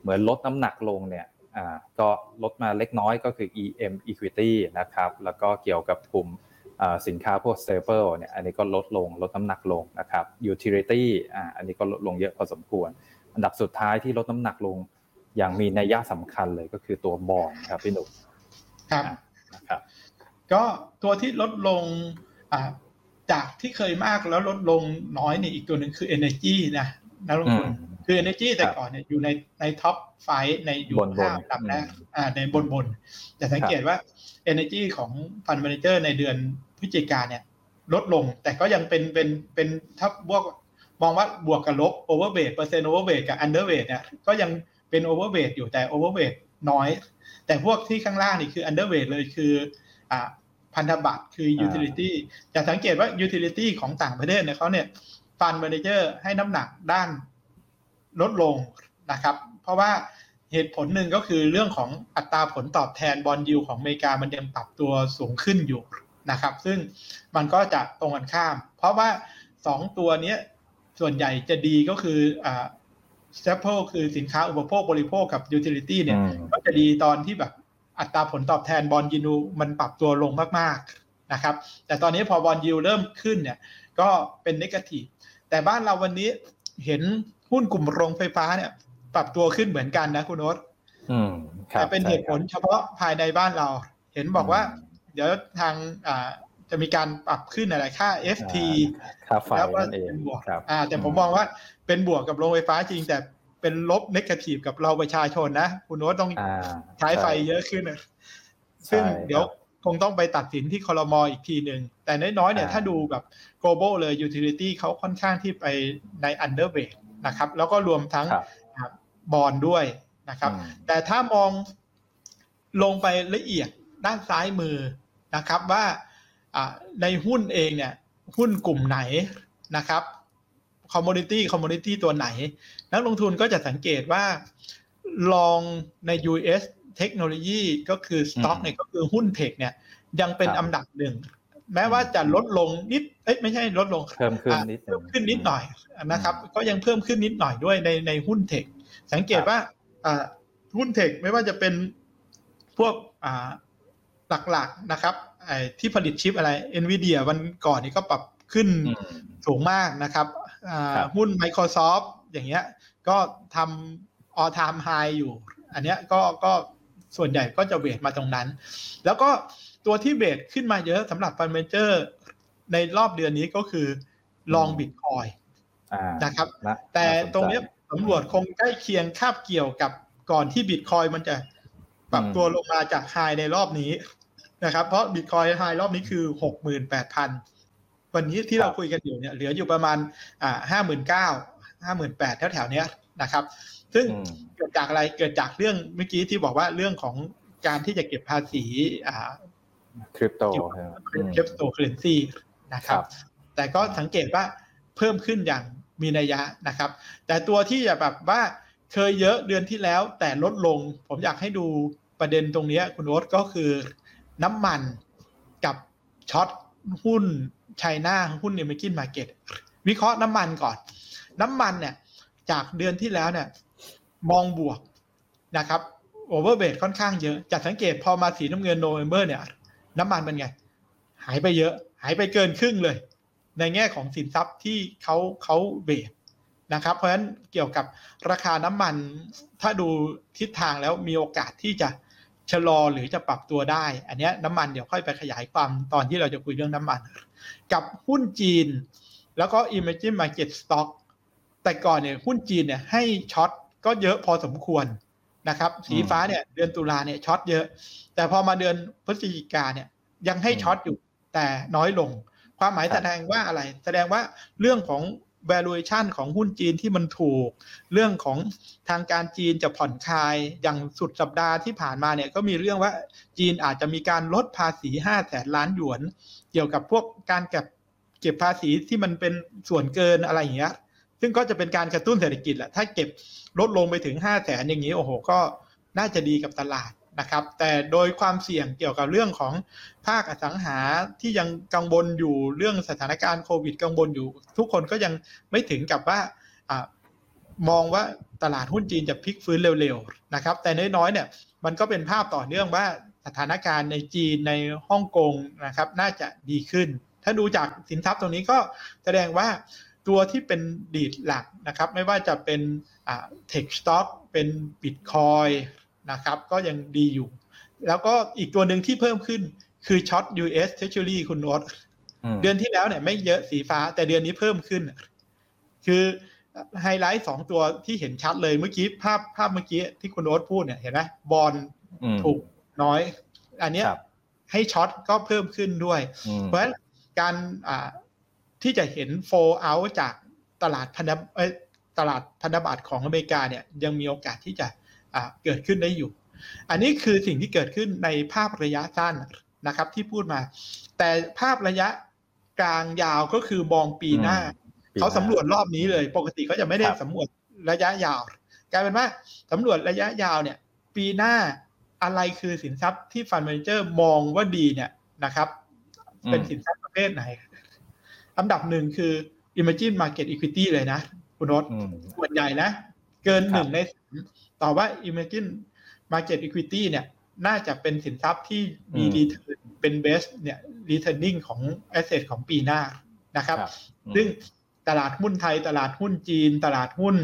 เหมือนลดน้ำหนักลงเนี่ยอ่าก็ลดมาเล็กน้อยก็คือ EM equity นะครับแล้วก็เกี่ยวกับกลุ่มอ่าสินค้าพวก staple เนี่ยอันนี้ก็ลดลงลดน้ำหนักลงนะครับ utility อ่าอันนี้ก็ลดลงเยอะพอสมควร อันดับสุดท้ายที่ลดน้ำหนักลงอย่างมีนัยยะสำคัญเลยก็คือตัวบอลครับพี่หนุ่มครับอ่านะครับ ก็ตัวที่ลดลงอ่า จากที่เคยมากแล้วลดลงน้อยเนี่ยอีกตัวหนึ่งคือ energy นะนักลงทุนอืมคือ energy แต่คราวก่อนเนี่ยอยู่ในใน top five ในอยู่บนๆห้าอันดับแรกอืมอ่าในบนบนๆแต่สังเกตว่า energy ของฟัน d ม a นเจอร์ในเดือนพฤศจิกาเนี่ย ลดลงแต่ก็ยังเป็นเป็นเป็นถ้าบวกมองว่าบวกกับลบ overweight เปอร์เซ็นต์ overweight กับ underweight เนี่ยก็ยังเป็น overweight อยู่แต่ overweight น้อย แต่พวกที่ข้างล่างนี่คือ underweight เลยคืออ่า พันธบัตรคืออ่า utility จะสังเกตว่า utility ของต่างประเทศเนี่ยเขาเนี่ยฟัน d ม a นเจอร์ให้น้ำหนักด้านลดลงนะครับ เพราะว่าเหตุผลหนึ่งก็คือเรื่องของอัตราผลตอบแทนบอลยูของอเมริกามันยังปรับตัวสูงขึ้นอยู่นะครับ ซึ่งมันก็จะตรงกันข้าม เพราะว่าสองตัวเนี้ยส่วนใหญ่จะดีก็คืออ่า staple คือสินค้าอุปโภคบริโภคกับ utility เนี่ยอืมก็จะดีตอนที่แบบ อัตราผลตอบแทน bond yield มันปรับตัวลงมากๆนะครับ แต่ตอนนี้พอ bond yield เริ่มขึ้นเนี่ยก็เป็น negative แต่บ้านเราวันนี้เห็นหุ้นกลุ่มโรงไฟฟ้าเนี่ยปรับตัวขึ้นเหมือนกันนะคุณโน้ตอืมครับแต่เป็นเหตุผลเฉพาะภายในบ้านเรา เห็นบอกว่า เดี๋ยวทางอ่าจะมีการปรับขึ้นอะไรค่า FT ค่าไฟแล้วก็นั่นเองเป็นบวกครับอ่าแต่ผมมองว่าเป็นบวกกับโรงไฟฟ้าจริงแต่ เป็นลบนกาทีฟกับเราประชาชนนะ คุณโน้ตต้องอ่าใช้ไฟเยอะขึ้นนะซึ่งใช่ครับเดี๋ยวคงต้องไปตัดสินที่คอรมออีกทีหนึ่ง แต่น้อยๆเนี่ยอ่าถ้าดูแบบ global เลย utility เขาค่อนข้างที่ไปใน underweight นะครับ แล้วก็รวมทั้งครับบอลด้วยนะครับอืมแต่ถ้ามองลงไปละเอียดด้านซ้ายมือนะครับว่าในหุ้นเองเนี่ยหุ้นกลุ่มไหนนะครับ commodity commodity ตัวไหน นักลงทุนก็จะสังเกตว่าลองใน US เทคโนโลยีก็คือสต็อกเนี่ยก็คือหุ้น tech เนี่ยยังเป็นอันดับหนึ่ง แม้ว่าจะลดลงนิดเอ้ยไม่ใช่ลดลงเพิ่มขึ้นนิดเพิ่มขึ้นนิดหน่อยนะครับ ก็ยังเพิ่มขึ้นนิดหน่อยด้วยในในหุ้น tech สังเกตว่าหุ้น tech ไม่ว่าจะเป็นพวกหลักๆนะครับที่ผลิตชิปอะไร NVIDIA วันก่อนนี้ก็ปรับขึ้นสูงมากนะครับ หุ้น Microsoft อย่างเงี้ย ก็ทำ all time high อยู่ อันเนี้ยก็ก็ส่วนใหญ่ก็จะเวทมาตรงนั้น แล้วก็ตัวที่เวทขึ้นมาเยอะสำหรับฟันเมเจอร์ในรอบเดือนนี้ก็คือลองบิตคอยนะครับ แต่ตรงนี้สำรวจคงใกล้เคียงคาบเกี่ยวกับก่อนที่บิตคอยมันจะปรับตัวลงมาจาก high ในรอบนี้นะครับ เพราะ bitcoin high รอบนี้คือหกหมื่นแปดพัน วันนี้ที่เราคุยกันอยู่เนี่ยเหลืออยู่ประมาณอ่าห้าหมื่นเก้าห้าหมื่นแปดแถวๆนี้นะครับ ซึ่งเกิดจากอะไรเกิดจากเรื่องเมื่อกี้ที่บอกว่าเรื่องของการที่จะเก็บภาษีอ่า crypto cryptocurrency นะครับ แต่ก็สังเกตว่าเพิ่มขึ้นอย่างมีนัยยะนะครับ แต่ตัวที่จะแบบว่าเคยเยอะเดือนที่แล้วแต่ลดลง ผมอยากให้ดูประเด็นตรงนี้คุณโอ๊ตก็คือน้ำมันกับ short หุ้น China หุ้น emerging market วิเคราะห์น้ำมันก่อน น้ำมันเนี่ย จากเดือนที่แล้วเนี่ย มองบวกนะครับโอเวอร์เบทค่อนข้างเยอะจัดสังเกตพอมาสีน้ำเงิน November เนี่ย น้ำมันเป็นไง หายไปเยอะ หายไปเกินครึ่งเลย ในแง่ของสินทรัพย์ที่เขาเขาเบทนะครับ เพราะฉะนั้นเกี่ยวกับราคาน้ำมันถ้าดูทิศทางแล้วมีโอกาสที่จะชะลอหรือจะปรับตัวได้ อันนี้น้ำมันเดี๋ยวค่อยไปขยายความตอนที่เราจะคุยเรื่องน้ำมัน กับหุ้นจีน แล้วก็ emerging market stock แต่ก่อนเนี่ยหุ้นจีนเนี่ยให้ช็อตก็เยอะพอสมควรนะครับสีฟ้าเนี่ยเดือนตุลาเนี่ยช็อตเยอะ แต่พอมาเดือนพฤศจิกาเนี่ยยังให้ช็อตอยู่แต่น้อยลง ความหมายแสดงว่าอะไร แสดงว่าเรื่องของ valuation ของหุ้นจีนที่มันถูก เรื่องของทางการจีนจะผ่อนคลาย อย่างสุดสัปดาห์ที่ผ่านมาเนี่ยก็มีเรื่องว่าจีนอาจจะมีการลดภาษี5แสนล้านหยวน เกี่ยวกับพวกการเก็บเก็บภาษีที่มันเป็นส่วนเกินอะไรอย่างเงี้ย ซึ่งก็จะเป็นการกระตุ้นเศรษฐกิจแหละ ถ้าเก็บลดลงไปถึง5แสนอย่างนี้โอ้โห ก็น่าจะดีกับตลาดนะครับ แต่โดยความเสี่ยงเกี่ยวกับเรื่องของภาคอสังหาที่ยังกังวลอยู่เรื่องสถานการณ์โควิดกังวลอยู่ ทุกคนก็ยังไม่ถึงกับว่าอมองว่าตลาดหุ้นจีนจะพลิกฟื้นเร็วๆนะครับ แต่น้อยๆเนี่ยมันก็เป็นภาพต่อเนื่องว่า ถานการณ์ในจีนในฮ่องกงนะครับ น่าจะดีขึ้น ถ้าดูจากสินทรัพย์ตรงนี้ก็แสดงว่าตัวที่เป็นดีดหลักนะครับ ไม่ว่าจะเป็นtech stock เป็นบิตคอยนะครับ ก็ยังดีอยู่ แล้วก็อีกตัวหนึ่งที่เพิ่มขึ้นคือช็อต US Treasury คุณโน้ตเดือนที่แล้วเนี่ยไม่เยอะสีฟ้าแต่เดือนนี้เพิ่มขึ้น คือไฮไลท์สองตัวที่เห็นชัดเลยเมื่อกี้ภาพภาพเมื่อกี้ที่คุณโน้ตพูดเนี่ยเห็นไหมบอลถูก น้อย อันนี้ให้ short ก็เพิ่มขึ้นด้วย เพราะฉะนั้นการที่จะเห็น flow out จากตลาดพันธตลาดพันธบัตรของอเมริกาเนี่ยยังมีโอกาสที่จะเกิดขึ้นได้อยู่ อันนี้คือสิ่งที่เกิดขึ้นในภาพระยะสั้นนะครับที่พูดมา แต่ภาพระยะกลางยาวก็คือมองปีหน้า เขาสำรวจรอบนี้เลย ปกติเขาจะไม่ได้สำรวจระยะยาว กลายเป็นว่าสำรวจระยะยาวเนี่ย ปีหน้า อะไรคือสินทรัพย์ที่ fund manager มองว่าดีเนี่ยนะครับ เป็นสินทรัพย์ประเภทไหนอันดับหนึ่งคือ Imagine Market Equity เลยนะคุณรสส่วนใหญ่นะ เกินหนึ่งในสามต่อว่า Imagine Market Equity เนี่ย น่าจะเป็นสินทรัพย์ที่มี return เป็น best เนี่ย returning ของ asset ของปีหน้านะครับ ซึ่ง ตลาดหุ้นไทย ตลาดหุ้นจีน ตลาดหุ้น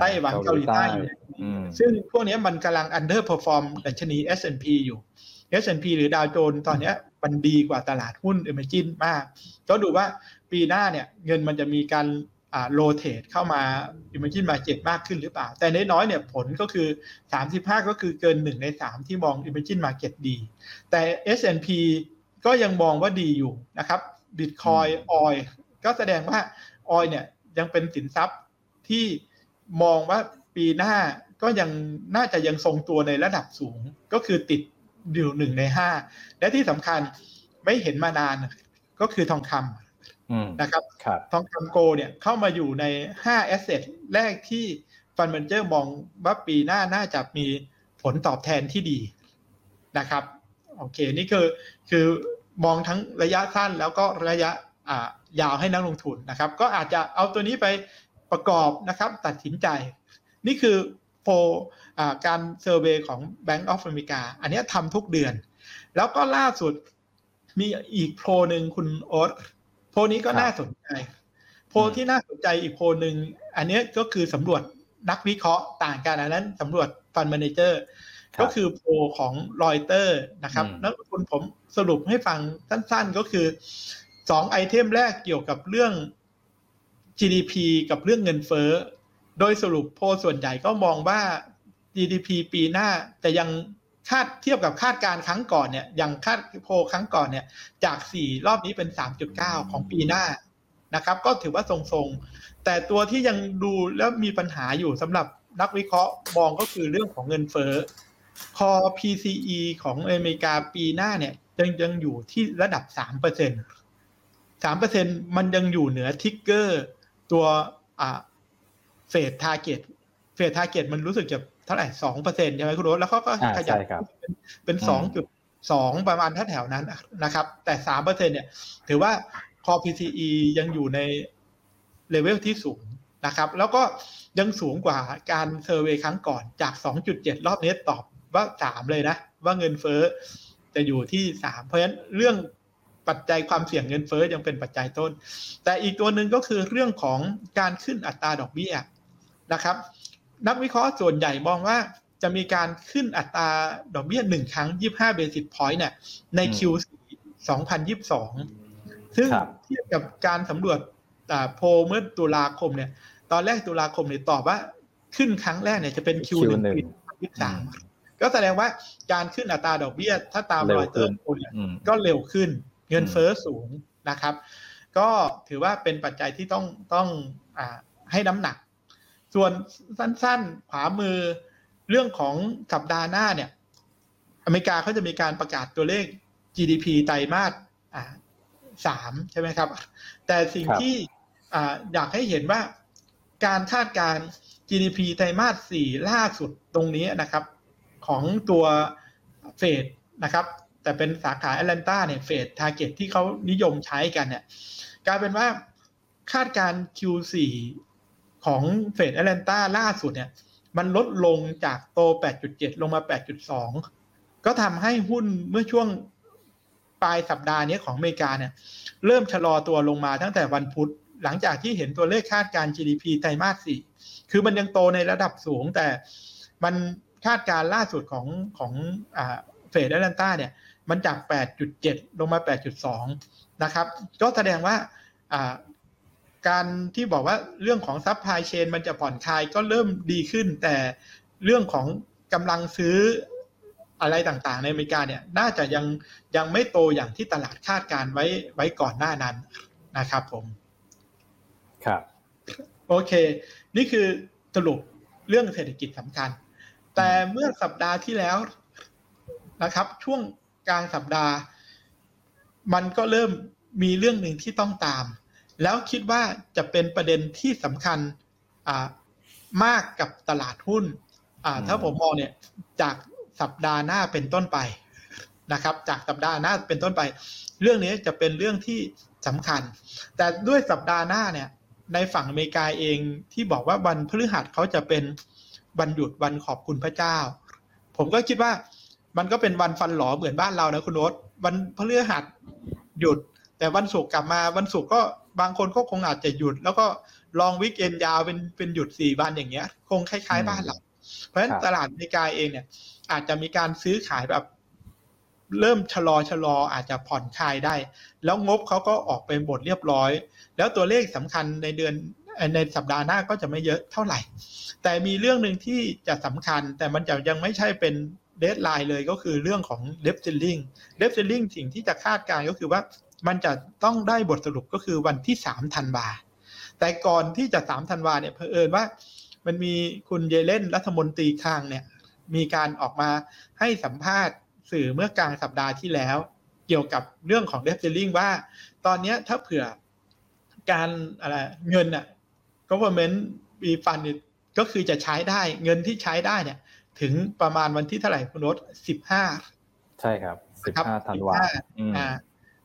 ไต้หวันเกาหลีใต้ ซึ่งพวกนี้มันกำลัง underperform ดัชนี S&P อยู่ S&P หรือดาวโจนส์ตอนนี้มันดีกว่าตลาดหุ้น Emerging มาก ก็ดูว่าปีหน้าเนี่ยเงินมันจะมีการโรเตทเข้ามา Emerging Market มากขึ้นหรือเปล่า แต่น้อยๆเนี่ยผลก็คือ 35 ก็คือเกิน 1 ใน 3 ที่มอง Emerging Market ดี แต่ S&P ก็ยังมองว่าดีอยู่นะครับ Bitcoin Oil ก็แสดงว่า Oil เนี่ยยังเป็นสินทรัพย์ที่มองว่าปีหน้าก็ยังน่าจะยังทรงตัวในระดับสูง ก็คือติดอยู่หนึ่งในห้าและที่สำคัญไม่เห็นมานานก็คือทองคำนะครับทองคำโกเนี่ยเข้ามาอยู่ในห้าแอสเซทแรกที่ฟันเมนเจอร์มองว่าปีหน้าน่าจะมีผลตอบแทนที่ดีนะครับ โอเค นี่คือคือมองทั้งระยะสั้นแล้วก็ระยะ ยาวให้นักลงทุนนะครับ ก็อาจจะเอาตัวนี้ไปประกอบนะครับตัดสินใจ นี่คือโพลการ survey ของ Bank of America อันนี้ทำทุกเดือน แล้วก็ล่าสุดมีอีกโพลหนึ่งคุณโอ๊ตโพลนี้ก็น่าสนใจ โพลที่น่าสนใจอีกโพลหนึ่งอันนี้ก็คือสำรวจนักวิเคราะห์ต่างกันอันนั้นสำรวจ fund manager ก็คือโพลของรอยเตอร์นะครับนักลงทุนผมสรุปให้ฟังสั้นๆก็คือ สองไอเทมแรกเกี่ยวกับเรื่อง GDP กับเรื่องเงินเฟ้อ โดยสรุปโพส่วนใหญ่ก็มองว่า GDP ปีหน้าจะยังคาดเทียบกับคาดการครั้งก่อนเนี่ยยังคาดโพครั้งก่อนเนี่ย จาก 4 รอบนี้เป็น 3.9 ของปีหน้านะครับ ก็ถือว่าทรงๆ แต่ตัวที่ยังดูแล้วมีปัญหาอยู่สำหรับนักวิเคราะห์มองก็คือเรื่องของเงินเฟ้อคอ PCE ของอเมริกาปีหน้าเนี่ยยังยังอยู่ที่ระดับ 3%เปอร์เซ็น สามเปอร์เซ็นมันยังอยู่เหนือ trigger ตัวอ่าเฟด target เฟด target มันรู้สึกจะเท่าไหร่สองเปอร์เซ็นใช่ไหมคุณโรสแล้วเขาก็ขยับเป็นสองจุดสองประมาณแถวนั้นนะครับ แต่สามเปอร์เซ็นเนี่ย ถือว่าคอ PCE ยังอยู่ในเลเวลที่สูงนะครับ แล้วก็ยังสูงกว่าการ survey ครั้งก่อนจาก 2.7 รอบนี้ตอบว่า 3 เลยนะ ว่าเงินเฟ้อจะอยู่ที่ 3 เพราะฉะนั้นเรื่อง ปัจจัยความเสี่ยงเงินเฟ้อยังเป็นปัจจัยต้น แต่อีกตัวหนึ่งก็คือเรื่องของการขึ้นอัตราดอกเบี้ยนะครับ นักวิเคราะห์ส่วนใหญ่มองว่าจะมีการขึ้นอัตราดอกเบี้ยหนึ่งครั้ง 25 basis point เนี่ยใน Q4 2022 ซึ่งเทียบกับการสำรวจโพเมื่อตุลาคมเนี่ย ตอนแรกตุลาคมเนี่ยตอบว่าขึ้นครั้งแรกเนี่ยจะเป็น Q1 ปี2023ก็แสดงว่าการขึ้นอัตราดอกเบี้ย ถ้าตามรอยเตอร์ก็เร็วขึ้น เงินเฟอ้อสูงนะครับ ก็ถือว่าเป็นปัจจัยที่ต้องต้องอให้น้ำหนัก ส่วนสั้นๆ ขวามือเรื่องของสัปดาห์หน้าเนี่ย อเมริกาเขาจะมีการประกาศตัวเลข GDP ไตรมาสสามใช่ไหมครับ แต่สิ่งที่อยากให้เห็นว่าการคาดการ GDP ไตรมาสสี่ล่าสุดตรงนี้นะครับ ของตัวเฟดนะครับ แต่เป็นสาขาแอตแลนตาเนี่ยเฟด target ที่เขานิยมใช้กันเนี่ยกลายเป็นว่าคาดการ Q4 ของเฟดแอตแลนตาล่าสุดเนี่ย มันลดลงจากโต 8.7 ลงมา 8.2 ก็ทำให้หุ้นเมื่อช่วงปลายสัปดาห์นี้ของอเมริกาเนี่ย เริ่มชะลอตัวลงมาตั้งแต่วันพุธ หลังจากที่เห็นตัวเลขคาดการ GDP ไตรมาส 4 คือมันยังโตในระดับสูงแต่มันคาดการล่าสุดของของเฟดแอตแลนตาเนี่ย มันจาก 8.7 ลงมา 8.2 นะครับ ก็แสดงว่าการที่บอกว่าเรื่องของ supply chain มันจะผ่อนคลายก็เริ่มดีขึ้น แต่เรื่องของกำลังซื้ออะไรต่างๆ ในอเมริกาเนี่ยน่าจะยังยังไม่โตอย่างที่ตลาดคาดการไว้ไว้ก่อนหน้านั้นนะครับผม ครับโอเค นี่คือสรุปเรื่องเศรษฐกิจสำคัญ แต่เมื่อสัปดาห์ที่แล้วนะครับ ช่วง กลางสัปดาห์ มันก็เริ่มมีเรื่องหนึ่งที่ต้องตาม แล้วคิดว่าจะเป็นประเด็นที่สำคัญมากกับตลาดหุ้นถ้าผมมองเนี่ยจากสัปดาห์หน้าเป็นต้นไปนะครับ จากสัปดาห์หน้าเป็นต้นไป เรื่องนี้จะเป็นเรื่องที่สำคัญ แต่ด้วยสัปดาห์หน้าเนี่ย ในฝั่งอเมริกาเองที่บอกว่าวันพฤหัสเขาจะเป็นวันหยุดวันขอบคุณพระเจ้า ผมก็คิดว่า มันก็เป็นวันฟันหลอเหมือนบ้านเรานะคุณโนตวันพฤหัสหยุด แต่วันศุกร์กลับมาวันศุกร์ก็บางคนก็คงอาจจะหยุด แล้วก็ long weekend ยาวเป็นเป็นหยุดสี่วันอย่างเงี้ย คงคล้ายๆบ้านเรา เพราะฉะนั้นตลาดอเมริกาเองเนี่ย อาจจะมีการซื้อขายแบบ เริ่มชะลอชะลออาจจะผ่อนคลายได้ แล้วงบเขาก็ออกไปหมดเรียบร้อย แล้วตัวเลขสำคัญในเดือนในสัปดาห์หน้าก็จะไม่เยอะเท่าไหร่ แต่มีเรื่องหนึ่งที่จะสำคัญ แต่มันจะยังไม่ใช่เป็น deadline เลยก็คือเรื่องของ debt ceiling debt ceiling สิ่งที่จะคาดการก็คือว่ามันจะต้องได้บทสรุปก็คือวันที่3ธันวาแต่ก่อนที่จะ3ธันวาเนี่ยเพอเอิญว่า มันมีคุณเยเลนรัฐมนตรีคลังเนี่ยมีการออกมาให้สัมภาษณ์สื่อเมื่อกลางสัปดาห์ที่แล้ว เกี่ยวกับเรื่องของ debt ceiling ว่า ตอนนี้ถ้าเผื่อการอะไรเงินอะ government มี fund ก็คือจะใช้ได้เงินที่ใช้ได้เนี่ย ถึงประมาณวันที่เท่าไหร่คุณโรสสิบห้าใช่ครับสิบห้าธันวาอืมอ่า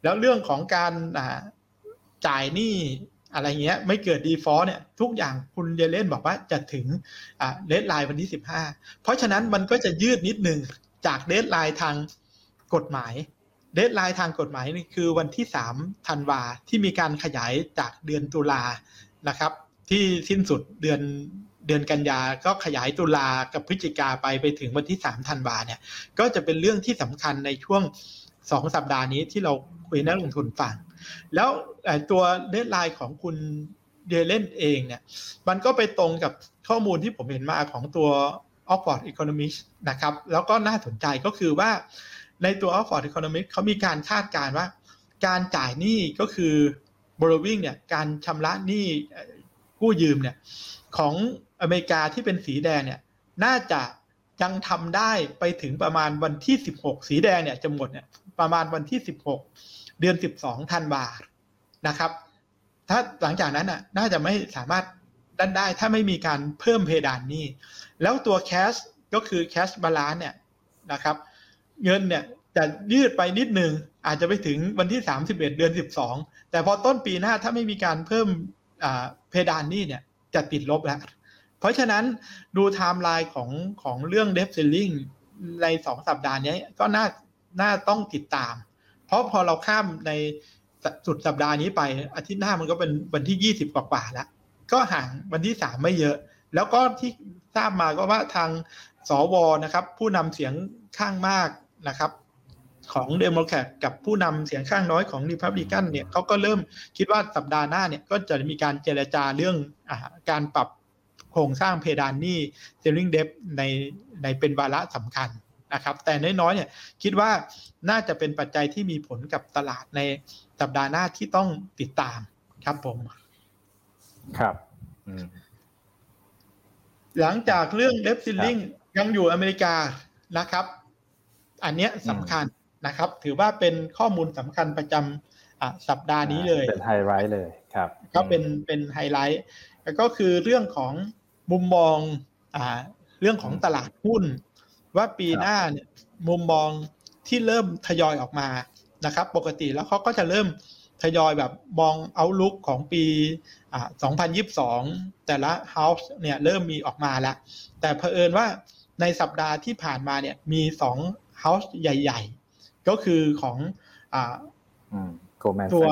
แล้วเรื่องของการอ่าจ่ายหนี้อะไรเงี้ย ไม่เกิด default เนี่ย ทุกอย่างคุณเยเลนบอกว่าจะถึงอ่า deadline วันที่สิบห้าเพราะฉะนั้นมันก็จะยืดนิดหนึ่งจาก deadline ทางกฎหมาย deadline ทางกฎหมายนี่คือวันที่สามธันวาที่มีการขยายจากเดือนตุลานะครับ ที่สิ้นสุดเดือน เดือนกันยาก็ขยายตุลากับพฤศจิกาไปไปถึงวันที่สามธันวาเนี่ยก็จะเป็นเรื่องที่สำคัญในช่วงสองสัปดาห์นี้ที่เราคุยนักลงทุนฟัง แล้วตัวเดทไลน์ของคุณเดเลนเองเนี่ยมันก็ไปตรงกับข้อมูลที่ผมเห็นมาของตัว Oxford Economist นะครับแล้วก็น่าสนใจก็คือว่าในตัว Oxford Economist เขามีการคาดการณ์ว่า การจ่ายหนี้ก็คือ borrowing เนี่ยการชำระหนี้กู้ยืมเนี่ยของ อเมริกาที่เป็นสีแดงเนี่ย น่าจะยังทำได้ไปถึงประมาณวันที่16สีแดงเนี่ยจะหมดเนี่ยประมาณวันที่16เดือน12ธันวานะครับ ถ้าหลังจากนั้นน่ะ น่าจะไม่สามารถดันได้ถ้าไม่มีการเพิ่มเพดานนี้ แล้วตัวแคชก็คือแคชบาลานเนี่ยนะครับ เงินเนี่ยจะยืดไปนิดนึงอาจจะไปถึงวันที่ 31 เดือน 12 แต่พอต้นปีหน้าถ้าไม่มีการเพิ่มเพดานนี้เนี่ยจะติดลบแล้ว เพราะฉะนั้นดูไทม์ไลน์ของของเรื่องเดฟเซลลิงในสองสัปดาห์นี้ก็น่าน่าต้องติดตาม เพราะพอเราข้ามในสุดสัปดาห์นี้ไปอาทิตย์หน้ามันก็เป็นวันที่20กว่าๆแล้วก็ห่างวันที่3ไม่เยอะ แล้วก็ที่ทราบมาก็ว่าทางสวนะครับ ผู้นำเสียงข้างมากนะครับ ของเดโมแครตกับผู้นำเสียงข้างน้อยของริพับลิกันเนี่ยเขาก็เริ่มคิดว่าสัปดาห์หน้าเนี่ยก็จะมีการเจรจาเรื่องอการปรับ โครงสร้างเพดานหนี้ ceiling debt ในในเป็นวาระสำคัญนะครับแต่น้อยๆเนี่ยคิดว่าน่าจะเป็นปัจจัยที่มีผลกับตลาดในสัปดาห์หน้าที่ต้องติดตามครับผม ครับหลังจากเรื่อง debt ceiling ยังอยู่อเมริกานะครับ อันเนี้ยสำคัญนะครับ ถือว่าเป็นข้อมูลสำคัญประจำสัปดาห์นี้เลย เป็นไฮไลท์เลยครับ ก็เป็นเป็นไฮไลท์แล้วก็คือเรื่องของ มุมมองอ่าเรื่องของตลาดหุ้น ว่าปีหน้าเนี่ยมุมมองที่เริ่มทยอยออกมานะครับ ปกติแล้วเขาก็จะเริ่มทยอยแบบมอง outlook ของปีอ่า2022 แต่ละ house เนี่ยเริ่มมีออกมาแล้ว แต่เผอิญว่าในสัปดาห์ที่ผ่านมาเนี่ยมี2 house ใหญ่ ๆ ก็คือของอ่าตัว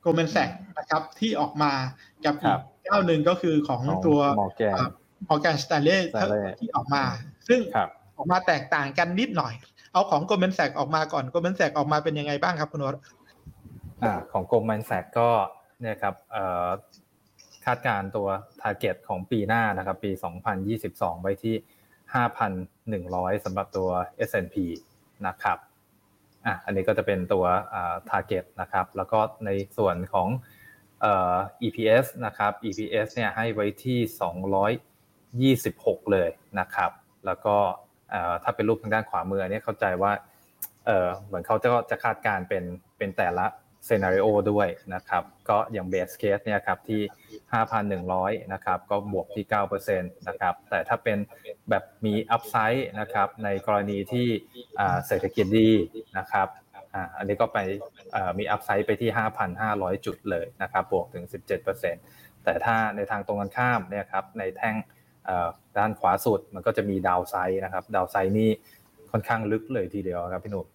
Goldman Sachs นะครับที่ออกมากับอีกเจ้าหนึ่งก็คือของตัว Morgan Stanleyที่ออกมา ซึ่งออกมาแตกต่างกันนิดหน่อย เอาของโกลแมนแซกออกมาก่อนโกลแมนแซกออกมาเป็นยังไงบ้างครับคุณวรอ่าของโกลแมนแซกก็เนี่ยครับเอ่อคาดการตัว t a r g e t ของปีหน้านะครับ ปี 2022 ไว้ที่ 5,100สำหรับตัว S&P นะครับอะอันนี้ก็จะเป็นตัวอ่า target นะครับ แล้วก็ในส่วนของเอ่อ EPS นะครับ EPS เนี่ยให้ไว้ที่ 226 เลยนะครับ แล้วก็ถ้าเป็นรูปทางด้านขวามือเนี่ยเข้าใจว่าเออเหมือนเขาจะจะคาดการเป็นเป็นแต่ละเซนาริโอด้วยนะครับ ก็อย่างเบสเคสเนี่ยครับที่ 5,100 นะครับ ก็บวกที่ 9%นะครับ แต่ถ้าเป็นแบบมีอัพไซด์นะครับ ในกรณีที่เศรษฐกิจดีนะครับ อันนี้ก็ไปมี upside ไปที่ 5,500 จุดเลยนะครับบวกถึง 17%แต่ถ้าในทางตรงกันข้ามเนี่ยครับในแท่งด้านขวาสุดมันก็จะมี downside นะครับ downside นี่ค่อนข้างลึกเลยทีเดียวครับพี่หนุ่ม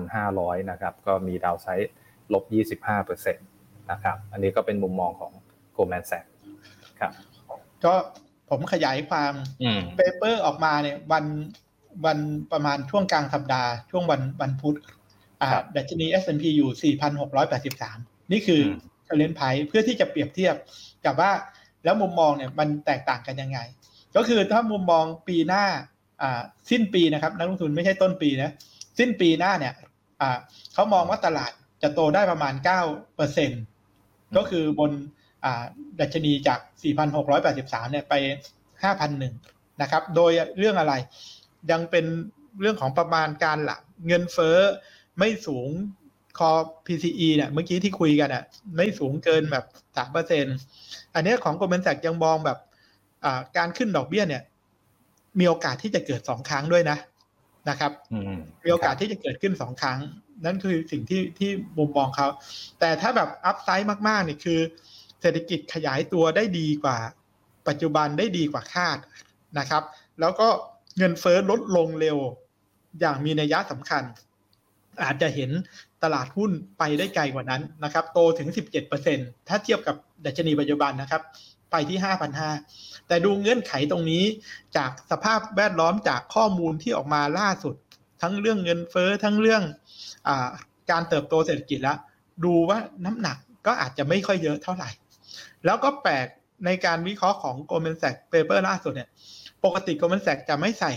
3,500 นะครับ ก็มี downside ลบ 25%นะครับ อันนี้ก็เป็นมุมมองของ Goldman Sachs ครับ ก็ผมขยายความ paper ออกมาเนี่ยวันวันประมาณช่วงกลางสัปดาห์ ช่วงวันวันพุธอ่า ดัชนี S&P อยู่ 4,683 นี่คือเทเลนไพเพื่อที่จะเปรียบเทียบกับว่าแล้วมุมมองเนี่ยมันแตกต่างกันยังไง ก็คือถ้ามุมมองปีหน้าอ่าสิ้นปีนะครับนักลงทุนไม่ใช่ต้นปีนะสิ้นปีหน้าเนี่ยอ่าเขามองว่าตลาดจะโตได้ประมาณ9เปอร์เซ็นก็คือบนอ่าดัชนีจาก 4,683 เนี่ยไป 5,001 นะครับ โดยเรื่องอะไร ยังเป็นเรื่องของประมาณการหลักเงินเฟ้อ ไม่สูงคอ PCE เนี่ยเมื่อกี้ที่คุยกันอะ ไม่สูงเกินแบบสามเปอร์เซ็นอันนี้ของ Goldman Sachs ยังมองแบบการขึ้นดอกเบี้ยเนี่ย มีโอกาสที่จะเกิดสองครั้งด้วยนะนะครับมีโอกาสที่จะเกิดขึ้นสองครั้ง นั่นคือสิ่งที่ที่มุมมองเขาแต่ถ้าแบบอัพไซด์มากๆเนี่ยคือ เศรษฐกิจขยายตัวได้ดีกว่า ปัจจุบันได้ดีกว่าคาดนะครับ แล้วก็เงินเฟ้อลดลงเร็วอย่างมีนัยยะสำคัญ อาจจะเห็นตลาดหุ้นไปได้ไกลกว่านั้นนะครับ โตถึง 17%ถ้าเทียบกับดัชนีปัจจุบันนะครับ ไปที่ 5,500 แต่ดูเงื่อนไขตรงนี้จากสภาพแวดล้อมจากข้อมูลที่ออกมาล่าสุด ทั้งเรื่องเงินเฟ้อทั้งเรื่องอการเติบโตเศรษฐกิจแล้ว ดูว่าน้ำหนักก็อาจจะไม่ค่อยเยอะเท่าไหร่ แล้วก็แปลกในการวิเคราะห์ของ Goldman Sachs paper ล่าสุดเนี่ย ปกติ Goldman Sachs จะไม่ใส่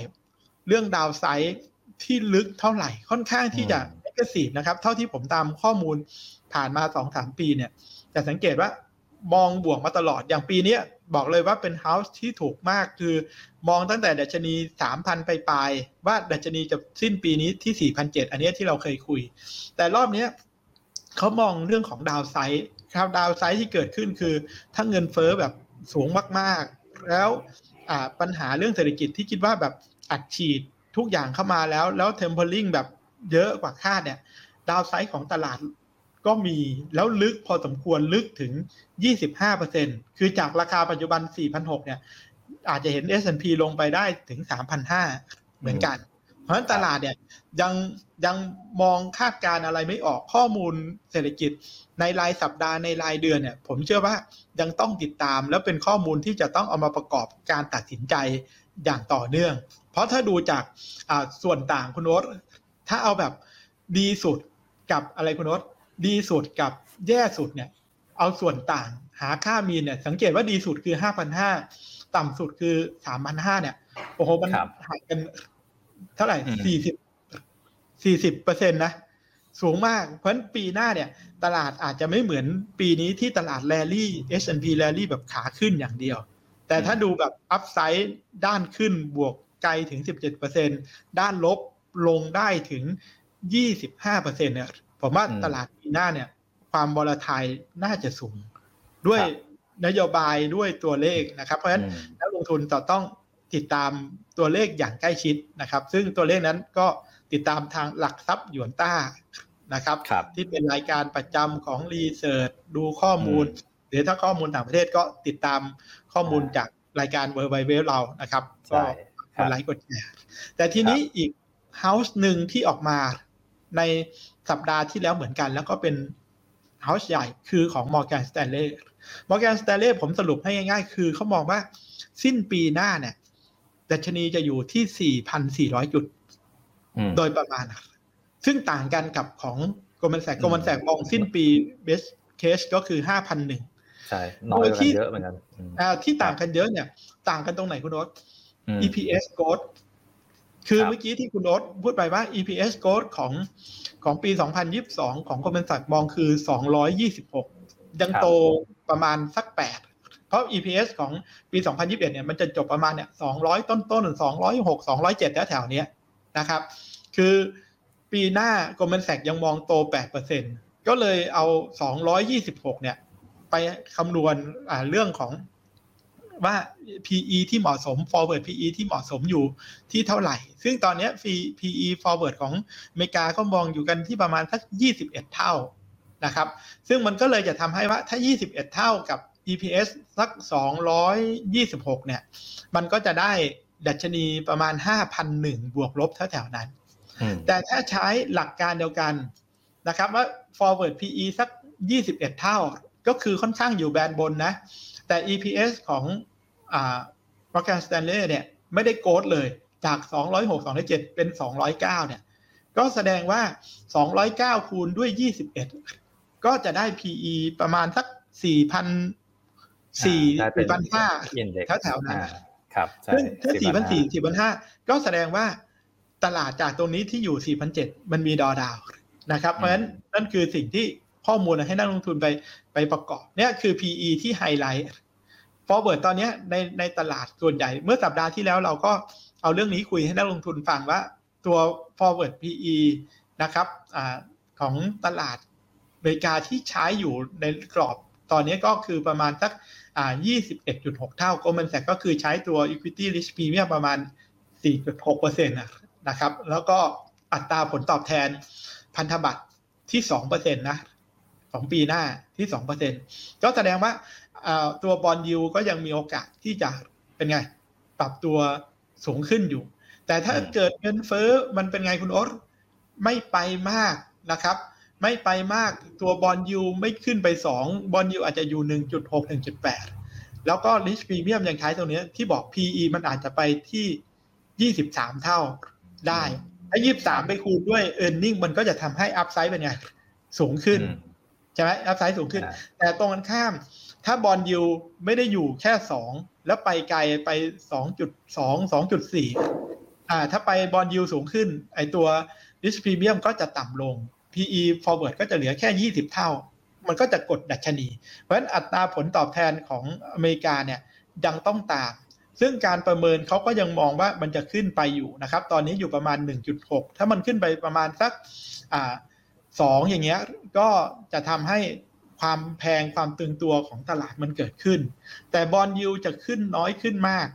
เรื่อง downside ที่ลึกเท่าไหร่ ค่อนข้างที่จะ aggressive นะครับ เท่าที่ผมตามข้อมูลผ่านมาสองสามปีเนี่ยจะสังเกตว่ามองบวกมาตลอดอย่างปีนี้บอกเลยว่าเป็น house ที่ถูกมากคือ มองตั้งแต่ดัชนี 3,000 ไปปลายว่าดัชนีจะสิ้นปีนี้ที่4,700อันนี้ที่เราเคยคุย แต่รอบนี้เขามองเรื่องของดาวไซด์ครับดาวไซด์ที่เกิดขึ้นคือ ถ้าเงินเฟอ้อแบบสูงมากๆ แล้วปัญหาเรื่องเศรษฐกิจที่คิดว่าแบบอัดฉีด ทุกอย่างเข้ามาแล้ว แล้วเทมเพลิงแบบเยอะกว่าคาดเนี่ย ดาวไซด์ของตลาดก็มีแล้วลึกพอสมควรลึกถึง 25%คือจากราคาปัจจุบัน 4,600 เนี่ย อาจจะเห็น S&P ลงไปได้ถึง 3,500 เหมือนกัน ราะฉะนั้นตลาดเนี่ยยังยังมองคาดการอะไรไม่ออกข้อมูลเศรษฐกิจ ในรายสัปดาห์ในรายเดือนเนี่ย ผมเชื่อว่ายังต้องติดตาม แล้วเป็นข้อมูลที่จะต้องเอามาประกอบการตัดสินใจอย่างต่อเนื่อง เพราะถ้าดูจากส่วนต่างคุณโนตถ้าเอาแบบดีสุดกับอะไรคุณโนตดีสุดกับแย่สุดเนี่ย เอาส่วนต่างหาค่ามีนเนี่ย สังเกตว่าดีสุดคือห้าพันห้าต่ำสุดคือสามพันห้าเนี่ย โอ้โห มันห่างกัน เท่าไหร่สี่สิบสี่สิบเปอร์เซ็นตนะ สูงมาก เพราะฉะนั้นปีหน้าเนี่ย ตลาดอาจจะไม่เหมือนปีนี้ที่ตลาดแรลลี่ S&P แรลลี่แบบขาขึ้นอย่างเดียว แต่ถ้าดูแบบอัพไซด์ด้านขึ้นบวกไกลถึงสิบเจ็ดเปอร์เซ็นด้านลบลงได้ถึงยี่สิบห้าเปอร์เซ็นเนี่ยผมว่าตลาดปีหน้าเนี่ย ความบอลทายน่าจะสูง ด้วยนโยบายด้วยตัวเลขนะครับ เพราะฉะนั้นนักลงทุนจะต้อง ติดตามตัวเลขอย่างใกล้ชิดนะครับ ซึ่งตัวเลขนั้นก็ติดตามทางหลักทรัพย์หยวนต้านะครับรบที่เป็นรายการประจำของรีเสิร์ชดูข้อมูล หรือถ้าข้อมูลต่างประเทศก็ติดตามข้อมูลจากรายการเวอร์ไบเวลเรานะครับก็กดไลค์กดแชร์แต่ทีนี้อีก house หนึ่งที่ออกมาในสัปดาห์ที่แล้วเหมือนกัน แล้วก็เป็น house ใหญ่คือของ Morgan Stanley Morgan Stanley ผมสรุปให้ง่ายๆ คือเขามองว่าสิ้นปีหน้าเนี่ย ดัชนีจะอยู่ที่ 4,400 จุด โดยประมาณ ซึ่งต่างกันกับของ Goldman Sachs Goldman Sachs มองสิ้นปี best case ก็คือ 5,001ใช่น้อยกันเยอะเหมือนกันที่ต่างกันเยอะเนี่ย ต่างกันตรงไหนคุณโอ๊ต EPS growth คือเมื่อกี้ที่คุณโอ๊ตพูดไปว่า EPS growth ของของปี 2022 ของ Goldman Sachs มองคือ 226 ยังโตประมาณสัก 8 เพราะ EPS ของปี 2021 เนี่ยมันจะจบประมาณเนี่ย200 ต้นต้น206 207แถวๆนี้ยนะครับ คือปีหน้า Goldman Sachs ยังมองโต 8%ก็เลยเอา 226 เนี่ย ไปคำนวณเรื่องของว่า PE ที่เหมาะสม forward PE ที่เหมาะสมอยู่ที่เท่าไหร่ ซึ่งตอนนี้ PE forward ของอเมริกาเขามองอยู่กันที่ประมาณสัก 21 เท่านะครับ ซึ่งมันก็เลยจะทำให้ว่าถ้า 21 เท่ากับ EPS สัก 226 เนี่ย มันก็จะได้ดัชนีประมาณ 5,001 บวกลบแถวๆนั้น แต่ถ้าใช้หลักการเดียวกันนะครับว่า forward PE สัก 21 เท่า ก็คือค่อนข้างอยู่แบนบนนะ แต่ EPS ของอ่า Morgan Stanley เนี่ยไม่ได้โกดเลยจาก 206 207 เป็น 209 เนี่ย ก็แสดงว่า 209 คูณด้วย 21 ก็จะได้ PE ประมาณสัก 4,000 4 4,500แถวๆนั้นครับซึ่งถ้า4,400 4,500ก็แสดงว่าตลาดจากตรงนี้ที่อยู่4,700มันมีดอดาวนะครับ เพราะฉะนั้นนั่นคือสิ่งที่ข้อมูลให้นักลงทุนไปไปประกอบเนี่ยคือ PE ที่ไฮไลท์ forward ตอนนี้ในในตลาดส่วนใหญ่ เมื่อสัปดาห์ที่แล้วเราก็เอาเรื่องนี้คุยให้นักลงทุนฟังว่าตัว forward PE นะครับอของตลาดอเมริกาที่ใช้อยู่ในกรอบตอนนี้ก็คือประมาณสัก 21.6 เท่า Goldman Sachs ก็คือใช้ตัว equity risk premium ประมาณ 4.6%นะครับ แล้วก็อัตราผลตอบแทนพันธบัตรที่ 2%นะสองปีหน้าที่ 2%ก็แสดงว่าตัวบอลยูก็ยังมีโอกาสที่จะเป็นไง ปรับตัวสูงขึ้นอยู่ แต่ถ้าเกิดเงินเฟ้อมันเป็นไงคุณโอ๊ตไม่ไปมากนะครับ ไม่ไปมากตัว bond yield ไม่ขึ้นไป2 bond yield อาจจะอยู่1.6 1.8แล้วก็ risk premium ยังใช้ตรงนี้ที่บอก PE มันอาจจะไปที่23เท่าได้ถ้า23ไปคูณด้วย e a r n i n g มันก็จะทำให้ upside เป็นไง สูงขึ้น ใช่ไหม upside สูงขึ้น แต่ตรงกันข้าม ถ้า bond yield ไม่ได้อยู่แค่2แล้วไปไกลไป2.2 2.4อ่า ถ้าไปบอลยูสูงขึ้น ไอตัว risk premium ก็จะต่ำลง PE forward ก็จะเหลือแค่ 20 เท่า มันก็จะกดดัชนี เพราะฉะนั้นอัตราผลตอบแทนของอเมริกาเนี่ยยังต้องตาม ซึ่งการประเมินเขาก็ยังมองว่ามันจะขึ้นไปอยู่นะครับ ตอนนี้อยู่ประมาณ 1.6 ถ้ามันขึ้นไปประมาณสักอ่าสองอย่างเงี้ยก็จะทำให้ความแพงความตึงตัวของตลาดมันเกิดขึ้น แต่บอลยูจะขึ้นน้อยขึ้นมาก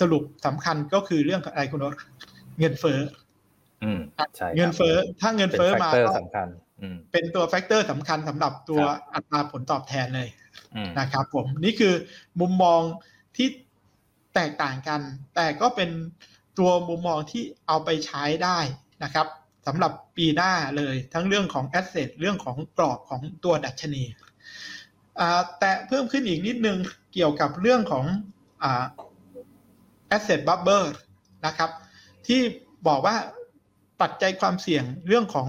สรุปสำคัญก็คือเรื่องอะไรคุณรเงินเฟ้อ เงินเฟ้อถ้าเงินเฟ้อมาก็สำคัญเป็นตัวแฟกเตอร์สำคัญสำหรับตัวอัตราผลตอบแทนเลยนะครับผมนี่คือมุมมองที่แตกต่างกัน แต่ก็เป็นตัวมุมมองที่เอาไปใช้ได้นะครับสำหรับปีหน้าเลยทั้งเรื่องของ asset เรื่องของกรอบของตัวดัชนีแต่เพิ่มขึ้นอีกนิดนึงเกี่ยวกับเรื่องของ asset bubble นะครับ ที่บอกว่า ปัจจัยความเสี่ยงเรื่องของ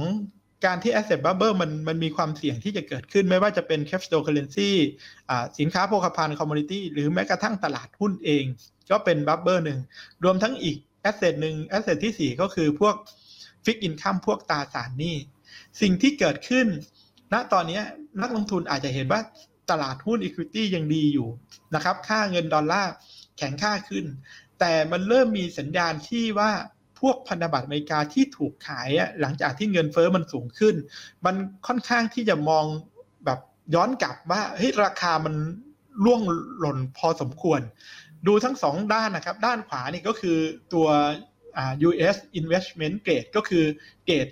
การที่ asset bubble มันมันมีความเสี่ยงที่จะเกิดขึ้นไม่ว่าจะเป็น cryptocurrency สินค้าโภคภัณฑ์ commodity หรือแม้กระทั่งตลาดหุ้นเอง ก็เป็น bubble หนึ่ง รวมทั้งอีก asset หนึ่ง asset ที่ 4 ก็คือพวก fixed income พวกตราสารหนี้ สิ่งที่เกิดขึ้น ณตอนนี้นักลงทุนอาจจะเห็นว่าตลาดหุ้น equity ยังดีอยู่นะครับ ค่าเงินดอลลาร์แข็งค่าขึ้น แต่มันเริ่มมีสัญญาณที่ว่า พวกพันธบัตรอเมริกาที่ถูกขายหลังจากที่เงินเฟอ้อมันสูงขึ้น มันค่อนข้างที่จะมองแบบย้อนกลับว่าเฮ้ยราคามันล่วงหล่นพอสมควร ดูทั้งสองด้านนะครับ ด้านขวานี่ก็คือตัว US investment grade ก็คือเกรด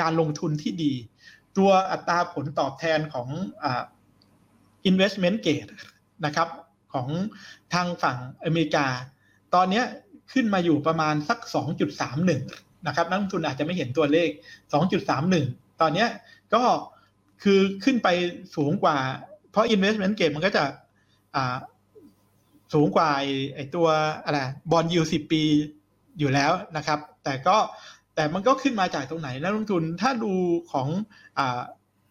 การลงทุนที่ดี ตัวอัตราผลตอบแทนของอ investment grade นะครับของทางฝั่งอเมริกา ตอนนี้ ขึ้นมาอยู่ประมาณสัก 2.31 นะครับ นักลงทุนอาจจะไม่เห็นตัวเลข 2.31 ตอนนี้ก็คือขึ้นไปสูงกว่า เพราะ investment grade มันก็จะสูงกว่าไอตัวอะไรบอลยูสิบปีอยู่แล้วนะครับ แต่ก็แต่มันก็ขึ้นมาจากตรงไหนนักลงทุนถ้าดูของอ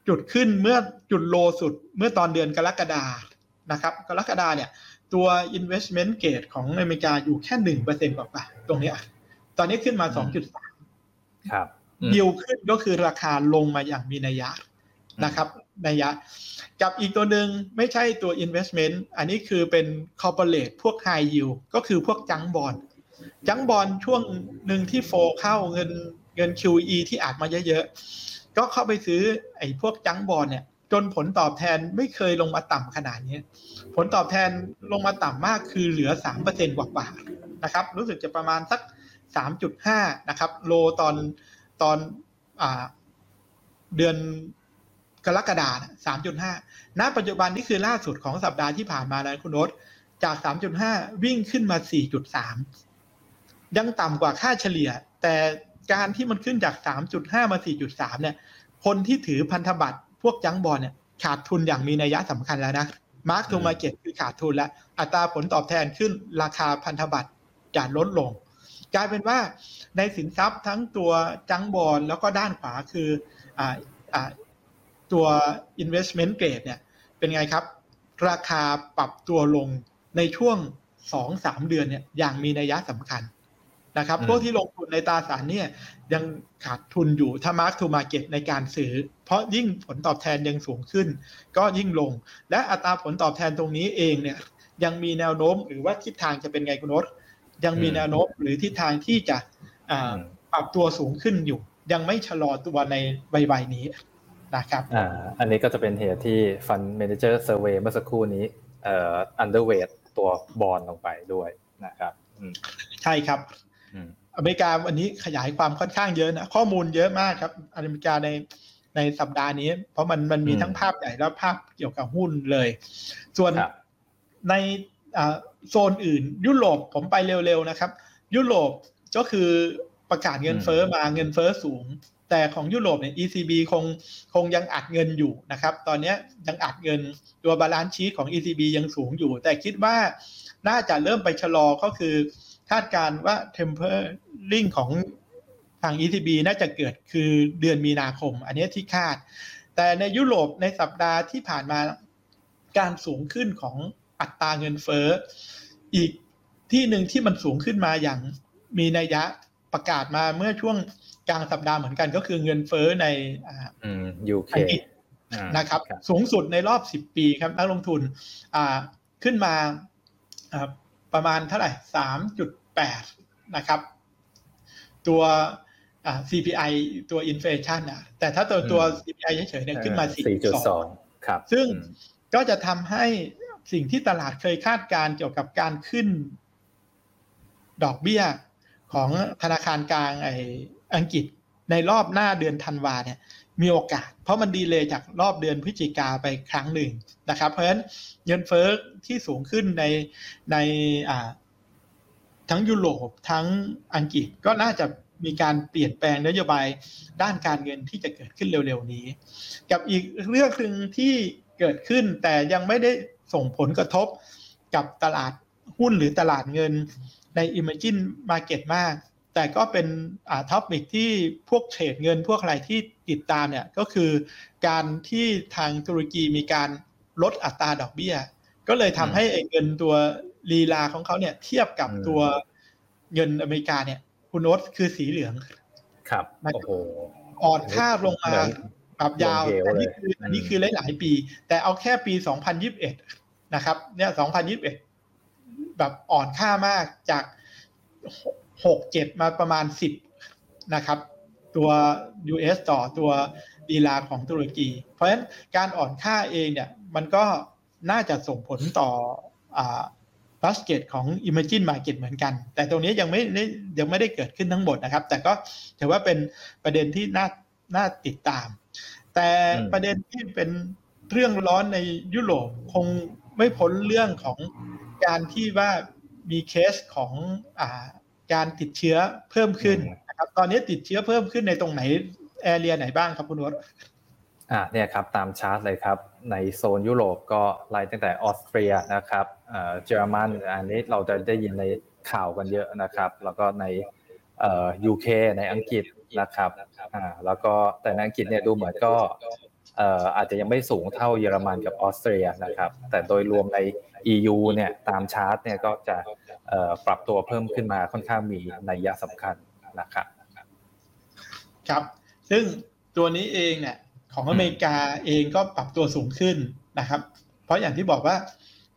จุดขึ้นเมื่อจุดโลสุดเมื่อตอนเดือนกรกฎานะครับ กรกฎาเนี่ย ตัว investment grade ของอเมริกาอยู่แค่หนึ่งเปอร์เซ็นต์กว่าตรงนี้ตอนนี้ขึ้นมาสองจุดสามครับยิวขึ้นก็คือราคาลงมาอย่างมีนัยยะนะครับนัยยะ กับอีกตัวหนึ่งไม่ใช่ตัว investment อันนี้คือเป็น corporate พวก high yield ก็คือพวกจังบอลจังบอลช่วงหนึ่งที่โฟเข้าเงินเงิน QE ที่อาจมาเยอะๆ ก็เข้าไปซื้อไอ้พวกจังบอลเนี่ย จนผลตอบแทนไม่เคยลงมาต่ำขนาดนี้ ผลตอบแทนลงมาต่ำมากคือเหลือสามเปอร์เซ็นกว่าๆนะครับ รู้สึกจะประมาณสักสามจุดห้านะครับ โลตอนตอนอ่าเดือนกรกฎาสามจุดห้าณปัจจุบันนี่คือล่าสุดของสัปดาห์ที่ผ่านมาแล้วคุณโนตจากสามจุดห้าวิ่งขึ้นมาสี่จุดสามยังต่ำกว่าค่าเฉลี่ย แต่การที่มันขึ้นจากสามจุดห้ามาสี่จุดสามเนี่ย คนที่ถือพันธบัตร พวกจังบอลเนี่ยขาดทุนอย่างมีนัยยะสำคัญแล้วนะมาร์กทูมาเก็ตคือขาดทุนแล้ว อัตราผลตอบแทนขึ้นราคาพันธบัตรจะลดลง กลายเป็นว่าในสินทรัพย์ทั้งตัวจังบอลแล้วก็ด้านขวาคืออตัว investment grade เนี่ยเป็นไงครับ ราคาปรับตัวลงในช่วงสองสามเดือนเนี่ยอย่างมีนัยยะสำคัญ นะครับพวกที่ลงทุนในตราสารเนี่ยยังขาดทุนอยู่ถ้ามาร์กทูมาเก็ตในการซื้อ เพราะยิ่งผลตอบแทนยังสูงขึ้น ก็ยิ่งลง และอัตราผลตอบแทนตรงนี้เองเนี่ยยังมีแนวโน้มหรือว่าทิศทางจะเป็นไงคุณนศยังมีแนวโน้มหรือทิศทางที่จะปรับตัวสูงขึ้นอยู่ ยังไม่ชะลอตัวในใบๆนี้นะครับอ่าอันนี้ก็จะเป็นเหตุที่ Fund Manager Survey เมื่อสักครู่นี้เอ่อ underweight ตัวบอลลงไปด้วยนะครับอืมใช่ครับ อืมอเมริกาวันนี้ขยายความค่อนข้างเยอะนะข้อมูลเยอะมากครับ อเมริกาในในสัปดาห์นี้ เพราะมันมันมีอืมทั้งภาพใหญ่และภาพเกี่ยวกับหุ้นเลย ส่วนครับในอ่าโซนอื่น ยุโรปผมไปเร็วๆนะครับ ยุโรปก็คือประกาศเงินเฟ้อมาเงินเฟ้อสูง แต่ของยุโรปเนี่ย ECB คงคงยังอัดเงินอยู่นะครับ ตอนนี้ยังอัดเงินตัว balance sheet ของ ECB ยังสูงอยู่ แต่คิดว่าน่าจะเริ่มไปชะลอก็คือ คาดการณ์ว่า tapering ของทาง ECB น่าจะเกิดคือเดือนมีนาคม อันนี้ที่คาด แต่ในยุโรปในสัปดาห์ที่ผ่านมาการสูงขึ้นของอัตราเงินเฟ้ออีกที่หนึ่งที่มันสูงขึ้นมาอย่างมีนัยยะประกาศมาเมื่อช่วงกลางสัปดาห์เหมือนกันก็คือเงินเฟ้อในอ่าอืม UK อังกฤษอ่านะครับ สูงสุดในรอบ 10 ปีครับนักลงทุนอ่าขึ้นมาอ่า ประมาณเท่าไหร่3.8นะครับ ตัวอ่า CPI ตัวอินฟลชันนะแต่ถ้าตัวตัว CPI เฉยๆเนี่ยขึ้นมา 4.2 4.2ครับ ซึ่งอืมก็จะทำให้สิ่งที่ตลาดเคยคาดการณ์เกี่ยวกับการขึ้น ดอกเบี้ยของธนาคารกลางไออังกฤษในรอบหน้าเดือนธันวาเนี่ย มีโอกาส เพราะมันดีเลยจากรอบเดือนพฤศจิกาไปครั้งหนึ่งนะครับ เพราะฉะนั้นเงินเฟ้อที่สูงขึ้นในในทั้งยุโรปทั้งอังกฤษก็น่าจะมีการเปลี่ยนแปลงนโยบายด้านการเงินที่จะเกิดขึ้นเร็วๆนี้ กับอีกเรื่องหนึ่งที่เกิดขึ้นแต่ยังไม่ได้ส่งผลกระทบกับตลาดหุ้นหรือตลาดเงินใน Emerging Market มาก แต่ก็เป็นอ่าท็อปิกที่พวกเทรดเงินพวกอะไรที่ติดตามเนี่ยก็คือการที่ทางตุรกีมีการลดอัตราดอกเบี้ย ก็เลยทำให้ไอ้เงินตัวลีลาของเขาเนี่ยเทียบกับอืมตัวเงินอเมริกาเนี่ย คุณโน้ตคือสีเหลือง ครับมันโอ้โหอ่อนค่าลงมาเหมือนปรับยาวลงเหวอันนี้เลยคืออันนี้อืมคือหลาย ๆ ปี แต่เอาแค่ปี 2021 นะครับ เนี่ย 2021 แบบอ่อนค่ามากจาก 6 7มาประมาณ10นะครับ ตัว US ต่อตัวดีลาของตุรกี เพราะฉะนั้นการอ่อนค่าเองเนี่ยมันก็น่าจะส่งผลต่ออ่าบัสเกตของ Imagine Market เหมือนกัน แต่ตรงนี้ยังไม่ได้ยังไม่ได้เกิดขึ้นทั้งหมดนะครับ แต่ก็ถือว่าเป็นประเด็นที่น่าน่าติดตาม แต่อืมประเด็นที่เป็นเรื่องร้อนในยุโรปคงไม่พ้นเรื่องของการที่ว่ามีเคสของอา การติดเชื้อเพิ่มขึ้นนะครับ ตอนนี้ติดเชื้อเพิ่มขึ้นในตรงไหนแอเรียไหนบ้างครับคุณวรอ่าเนี่ยครับตามชาร์ตเลยครับในโซนยุโรปก็ไล่ตั้งแต่ออสเตรียนะครับเอ่อเยอรมันอันนี้เราจะได้ยินในข่าวกันเยอะนะครับ แล้วก็ในเอ่อ UK ในอังกฤษนะครับอ่าแล้วก็แต่ในอังกฤษเนี่ยดูเหมือนก็เอ่ออาจจะยังไม่สูงเท่าเยอรมันกับออสเตรียนะครับ แต่โดยรวมใน EU เนี่ยตามชาร์ตเนี่ยก็จะเอ่อ ปรับตัวเพิ่มขึ้นมาค่อนข้างมีนัยยะสำคัญนะครับครับ ซึ่งตัวนี้เองเนี่ยของอเมริกาเองก็ปรับตัวสูงขึ้นนะครับ เพราะอย่างที่บอกว่า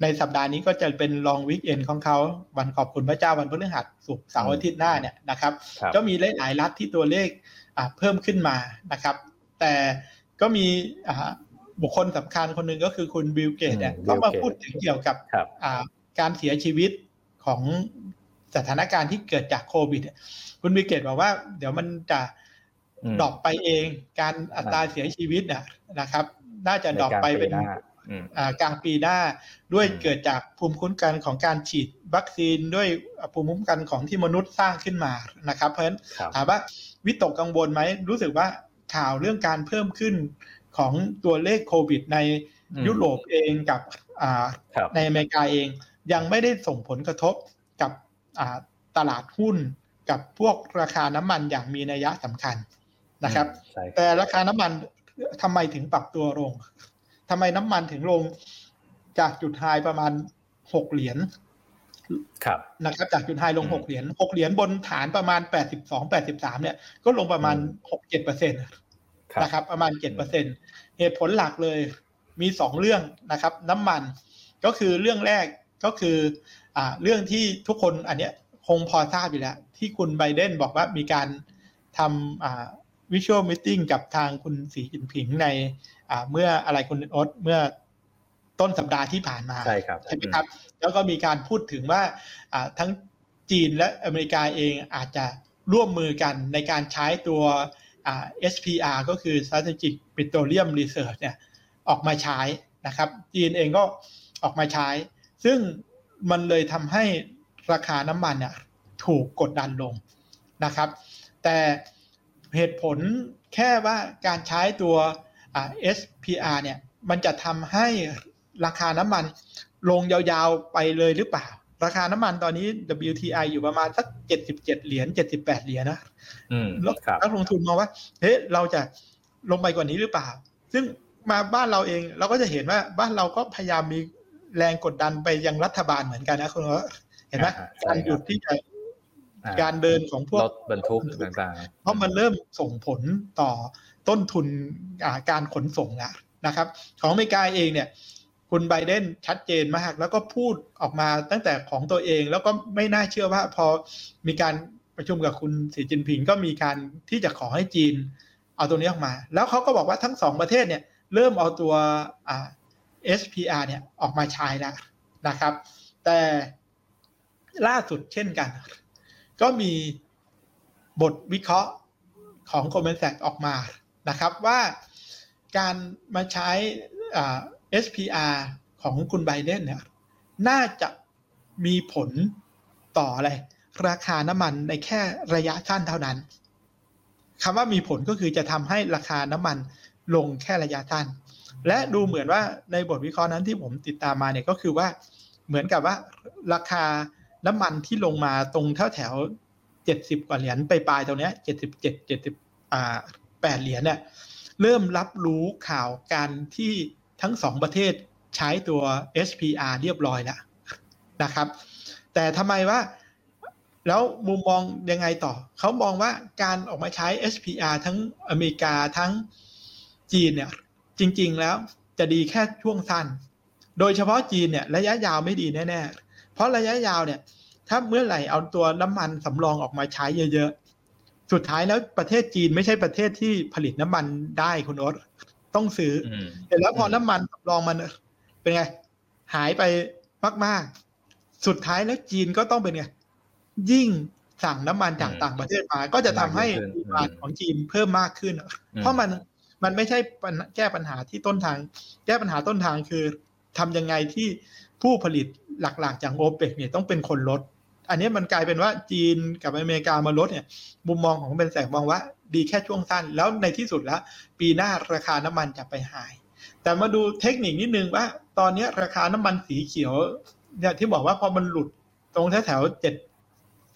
ในสัปดาห์นี้ก็จะเป็น long weekend ของเขาวันขอบคุณพระเจ้าวันพฤหัสศุกร์เสาร์อาทิตย์หน้าเนี่ยนะครับครับก็มีหลายๆรัฐที่ตัวเลขอ่าเพิ่มขึ้นมานะครับ แต่ก็มีอ่าบุคคลสำคัญคนหนึ่งก็คือคุณ Bill Gates เนี่ยอืมเขามา Bill Gates พูดถึงเกี่ยวกับครับอ่าการเสียชีวิต ของสถานการณ์ที่เกิดจากโควิดคุณ Bill Gates บอกว่า เดี๋ยวมันจะอืม drop ไปเอง การอัตราเสียชีวิตน่ะนะครับ น่าจะดรอปไปเป็นในกลางปีหน้าอืมอ่ากลางปีหน้าด้วยอืมเกิดจากภูมิคุ้มกันของการฉีดวัคซีนด้วยภูมิคุ้มกันของที่มนุษย์สร้างขึ้นมานะครับ เพราะฉะนั้นครับถามว่าวิตกกังวลไหมรู้สึกว่าข่าวเรื่องการเพิ่มขึ้นของตัวเลขโควิดในอืมยุโรปเองกับอ่าครับในอเมริกาเอง ยังไม่ได้ส่งผลกระทบกับอ่าตลาดหุ้นกับพวกราคาน้ำมันอย่างมีนัยยะสำคัญนะครับใช่ครับ แต่ราคาน้ำมันทำไมถึงปรับตัวลงทำไมน้ำมันถึงลงจากจุดไฮประมาณหกเหรียญครับนะครับจากจุดไฮลงอืมหกเหรียญหกเหรียญบนฐานประมาณแปดสิบสองแปดสิบสามเนี่ยก็ลงประมาณอืมหกเจ็ดเปอร์เซ็นต์ครับนะครับ ประมาณเจ็ดเปอร์เซ็นเหตุผลหลักเลยมีสองเรื่องนะครับ น้ำมันก็คือเรื่องแรก ก็คืออ่าเรื่องที่ทุกคนอันเนี้ยคงพอทราบอยู่แล้ว ที่คุณไบเดนบอกว่ามีการทำวิชวลมิ팅กับทางคุณสีจินผิงในเมื่ออะไรคุณอดเมื่อต้นสัปดาห์ที่ผ่านมาใช่ครับใช่ไหมครับ แล้วก็มีการพูดถึงว่าทั้งจีนและอเมริกาเองอาจจะร่วมมือกันในการใช้ตัว SPR ก็คือ Strategic Petroleum Research เนี่ยออกมาใช้นะครับ จีนเองก็ออกมาใช้ ซึ่งมันเลยทำให้ราคาน้ำมันเนี่ยถูกกดดันลงนะครับ แต่เหตุผลแค่ว่าการใช้ตัว SPR เนี่ยมันจะทำให้ราคาน้ำมันลงยาวๆไปเลยหรือเปล่า ราคาน้ำมันตอนนี้ WTI อยู่ประมาณสัก 77 เหรียญ 78 เหรียญนะแล้วนักลงทุนมองว่า เฮ้ยเราจะลงไปกว่านี้หรือเปล่า ซึ่งมาบ้านเราเองเราก็จะเห็นว่าบ้านเราก็พยายามมี แรงกดดันไปยังรัฐบาลเหมือนกันนะคุณเห็นไหมการหยุดที่จะการเดินของพวกรถบรรทุกต่างๆ เพราะมันเริ่มส่งผลต่อต้นทุนการขนส่งแล้วนะครับ ของอเมริกาเองเนี่ย คุณไบเดนชัดเจนมาก แล้วก็พูดออกมาตั้งแต่ของตัวเอง แล้วก็ไม่น่าเชื่อว่าพอมีการประชุมกับคุณสีจินผิงก็มีการที่จะขอให้จีนเอาตัวนี้ออกมา แล้วเขาก็บอกว่าทั้งสองประเทศเนี่ย เริ่มเอาตัว SPR เนี่ยออกมาใช้แล้วนะครับ แต่ล่าสุดเช่นกัน ก็มีบทวิเคราะห์ของ Goldman Sachs ออกมานะครับว่าการมาใช้ SPR ของคุณไบเดนเนี่ยน่าจะมีผลต่ออะไรราคาน้ำมันในแค่ระยะสั้นเท่านั้นคำว่ามีผลก็คือจะทำให้ราคาน้ำมันลงแค่ระยะสั้น และดูเหมือนว่าในบทวิเคราะห์นั้นที่ผมติดตามมาเนี่ยก็คือว่าเหมือนกับว่าราคาน้ำมันที่ลงมาตรงแถวแถวเจ็ดสิบกว่าเหรียญไปปลายตรงนี้ยเจ็ดสิบเจ็ดเจ็ดสิบอ่าแปดเหรียญเนี่ยเริ่มรับรู้ข่าวการที่ทั้งสองประเทศใช้ตัว SPR เรียบร้อยแล้วนะครับ แต่ทำไมว่าแล้วมุมมองยังไงต่อ เขามองว่าการออกมาใช้ SPR ทั้งอเมริกาทั้งจีนเนี่ย จริง ๆ แล้วจะดีแค่ช่วงสั้น โดยเฉพาะจีนเนี่ยระยะยาวไม่ดีแน่ๆ เพราะระยะยาวเนี่ยถ้าเมื่อไหร่เอาตัวน้ำมันสำรองออกมาใช้เยอะๆ สุดท้ายแล้วประเทศจีนไม่ใช่ประเทศที่ผลิตน้ำมันได้คุณโอ๊ตต้องซื้อแต่แล้วพอน้ำมันสำรองมันเป็นไง หายไปมากๆ สุดท้ายแล้วจีนก็ต้องเป็นไง ยิ่งสั่งน้ำมันจากต่างประเทศมา ก็จะทำให้ดีมานของจีนเพิ่มมากขึ้น เพราะมัน มันไม่ใช่แก้ปัญหาที่ต้นทาง แก้ปัญหาต้นทางคือทำยังไงที่ผู้ผลิตหลักๆจากโอเปกเนี่ยต้องเป็นคนลด อันนี้มันกลายเป็นว่าจีนกับอเมริกามาลดเนี่ย มุมมองของเป็นแสงมองว่าดีแค่ช่วงสั้น แล้วในที่สุดแล้ว ปีหน้าราคาน้ำมันจะไปหาย แต่มาดูเทคนิคนิดนึงว่า ตอนนี้ราคาน้ำมันสีเขียวเนี่ยที่บอกว่าพอมันหลุดตรงแถวแถวเจ็ด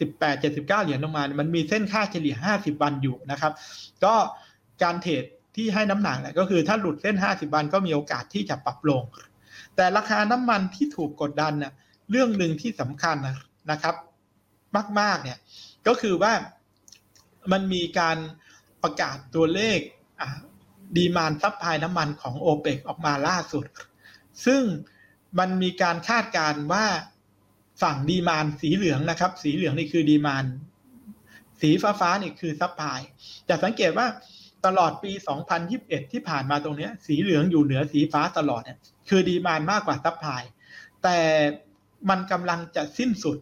สิบแปดเจ็ดสิบเก้าเหรียญลงมา มันมีเส้นค่าเฉลี่ยห้าสิบวันอยู่นะครับ ก็การเทรด ที่ให้น้ำหนักแหละก็คือถ้าหลุดเส้น 50 วันก็มีโอกาสที่จะปรับลง แต่ราคาน้ำมันที่ถูกกดดันเน่ยเรื่องหนึ่งที่สำคัญนะครับ มาก ๆ เนี่ยก็คือว่ามันมีการประกาศตัวเลข demand supply น้ำมันของโอเปกออกมาล่าสุด ซึ่งมันมีการคาดการณ์ว่าฝั่ง demand สีเหลืองนะครับ สีเหลืองนี่คือ demand สีฟ้าฟ้านี่คือ supply จะสังเกตว่า ตลอดปี 2021 ที่ผ่านมาตรงนี้สีเหลืองอยู่เหนือสีฟ้าตลอดเนี่ยคือ demand มากกว่า supply แต่มันกำลังจะสิ้นสุด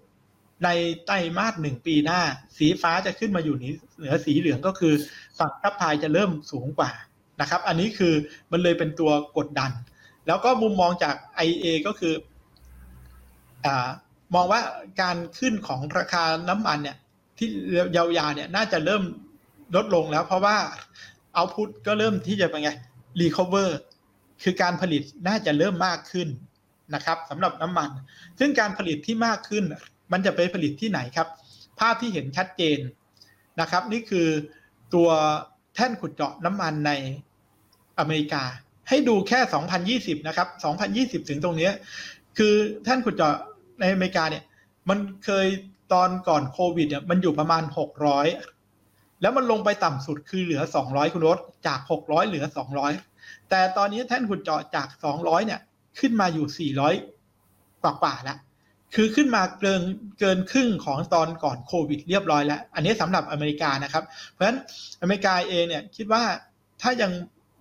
ในไตรมาสหนึ่งปีหน้า สีฟ้าจะขึ้นมาอยู่เหนือสีเหลืองก็คือฝั่ง supply จะเริ่มสูงกว่านะครับ อันนี้คือมันเลยเป็นตัวกดดัน แล้วก็มุมมองจาก IEA ก็คืออมองว่าการขึ้นของราคาน้ำมันเนี่ยที่ยาวๆเนี่ยน่าจะเริ่มลดลงแล้วเพราะว่า output ก็เริ่มที่จะเป็นไง recover คือการผลิตน่าจะเริ่มมากขึ้นนะครับสำหรับน้ำมัน ซึ่งการผลิตที่มากขึ้น มันจะไปผลิตที่ไหนครับ ภาพที่เห็นชัดเจนนะครับ นี่คือตัวแท่นขุดเจาะน้ำมันในอเมริกา ให้ดูแค่ 2020 นะครับ 2020 ถึงตรงนี้ คือแท่นขุดเจาะในอเมริกาเนี่ย มันเคยตอนก่อนโควิดเนี่ยมันอยู่ประมาณ 600 แล้วมันลงไปต่ำสุดคือเหลือ 200 คุณรถจาก 600 เหลือ 200 แต่ตอนนี้แท่นขุดเจาะจาก 200 เนี่ย ขึ้นมาอยู่ 400 กว่ากว่าแล้วคือขึ้นมาเกินเกินครึ่งของตอนก่อนโควิดเรียบร้อยแล้ว อันนี้สำหรับอเมริกานะครับ เพราะฉะนั้นอเมริกาเองเนี่ยคิดว่าถ้ายัง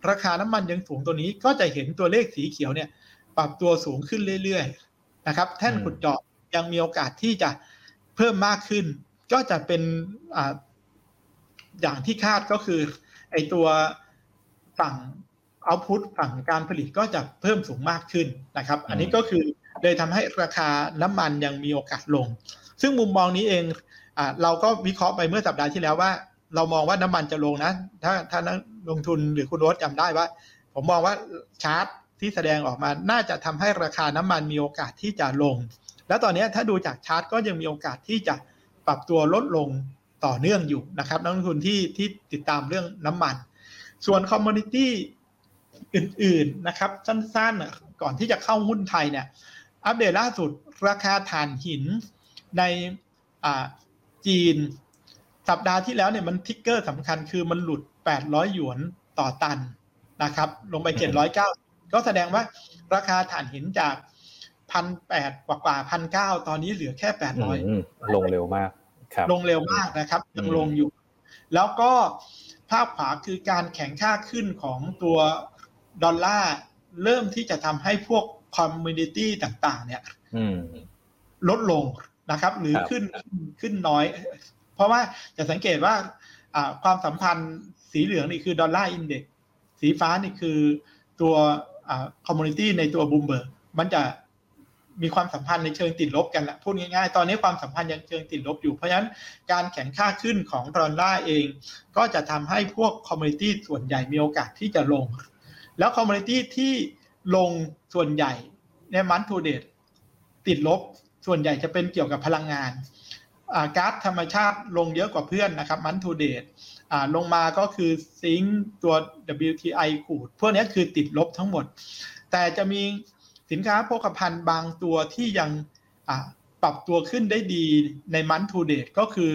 ราคาน้ำมันยังสูงตัวนี้ก็จะเห็นตัวเลขสีเขียวเนี่ย ปรับตัวสูงขึ้นเรื่อยๆนะครับ แท่นขุดเจาะยังมีโอกาสที่จะเพิ่มมากขึ้น ก็จะเป็น อ่าอย่างที่คาดก็คือ ไอตัวฝั่งเอาพุตฝั่งการผลิตก็จะเพิ่มสูงมากขึ้นนะครับ อันนี้ก็คือเลยทำให้ราคาน้ำมันยังมีโอกาสลง ซึ่งมุมมองนี้เองอ่าเราก็วิเคราะห์ไปเมื่อสัปดาห์ที่แล้วว่า เรามองว่าน้ำมันจะลงนะ ถ้าถ้านักลงทุนหรือคุณโรสจำได้ว่า ผมมองว่าชาร์ตที่แสดงออกมาน่าจะทำให้ราคาน้ำมันมีโอกาสที่จะลง แล้วตอนนี้ถ้าดูจากชาร์ตก็ยังมีโอกาสที่จะปรับตัวลดลง ต่อเนื่องอยู่นะครับนักลงทุนที่ที่ติดตามเรื่องน้ำมัน ส่วน commodity อื่นๆนะครับสั้นๆก่อนที่จะเข้าหุ้นไทยเนี่ยอัปเดตล่าสุดราคาถ่านหินในจีน สัปดาห์ที่แล้วเนี่ยมัน trigger สำคัญคือมันหลุด 800 หยวนต่อตันนะครับ ลงไป 709 ก็แสดงว่าราคาถ่านหินจากพันแปดกว่าพันเก้าตอนนี้เหลือแค่ 800 ลงเร็วมาก ลงเร็วมากนะครับยังลงอยู่ แล้วก็ภาพขวาคือการแข็งค่าขึ้นของตัวดอลลาร์เริ่มที่จะทำให้พวก commodity ต่าง ๆ เนี่ยลดลงนะครับ หรือขึ้นขึ้นน้อย เพราะว่าจะสังเกตว่าความสัมพันธ์สีเหลืองนี่คือ Dollar Index สีฟ้านี่คือตัว commodity ในตัวบูมเบิร์กมันจะ มีความสัมพันธ์ในเชิงติดลบกันแหละพูดง่ายๆ ตอนนี้ความสัมพันธ์ยังเชิงติดลบอยู่ เพราะฉะนั้นการแข็งค่าขึ้นของดอลลาร์เอง ก็จะทำให้พวก commodity ส่วนใหญ่มีโอกาสที่จะลง แล้ว commodity ที่ลงส่วนใหญ่ใน month to date ติดลบส่วนใหญ่จะเป็นเกี่ยวกับพลังงานก๊าซธรรมชาติลงเยอะกว่าเพื่อนนะครับ month to date ลงมาก็คือซิงตัว WTI ขูดพวกนี้คือติดลบทั้งหมด แต่จะมี สินค้าโภคภัณฑ์บางตัวที่ยังปรับตัวขึ้นได้ดีใน month to date ก็คือ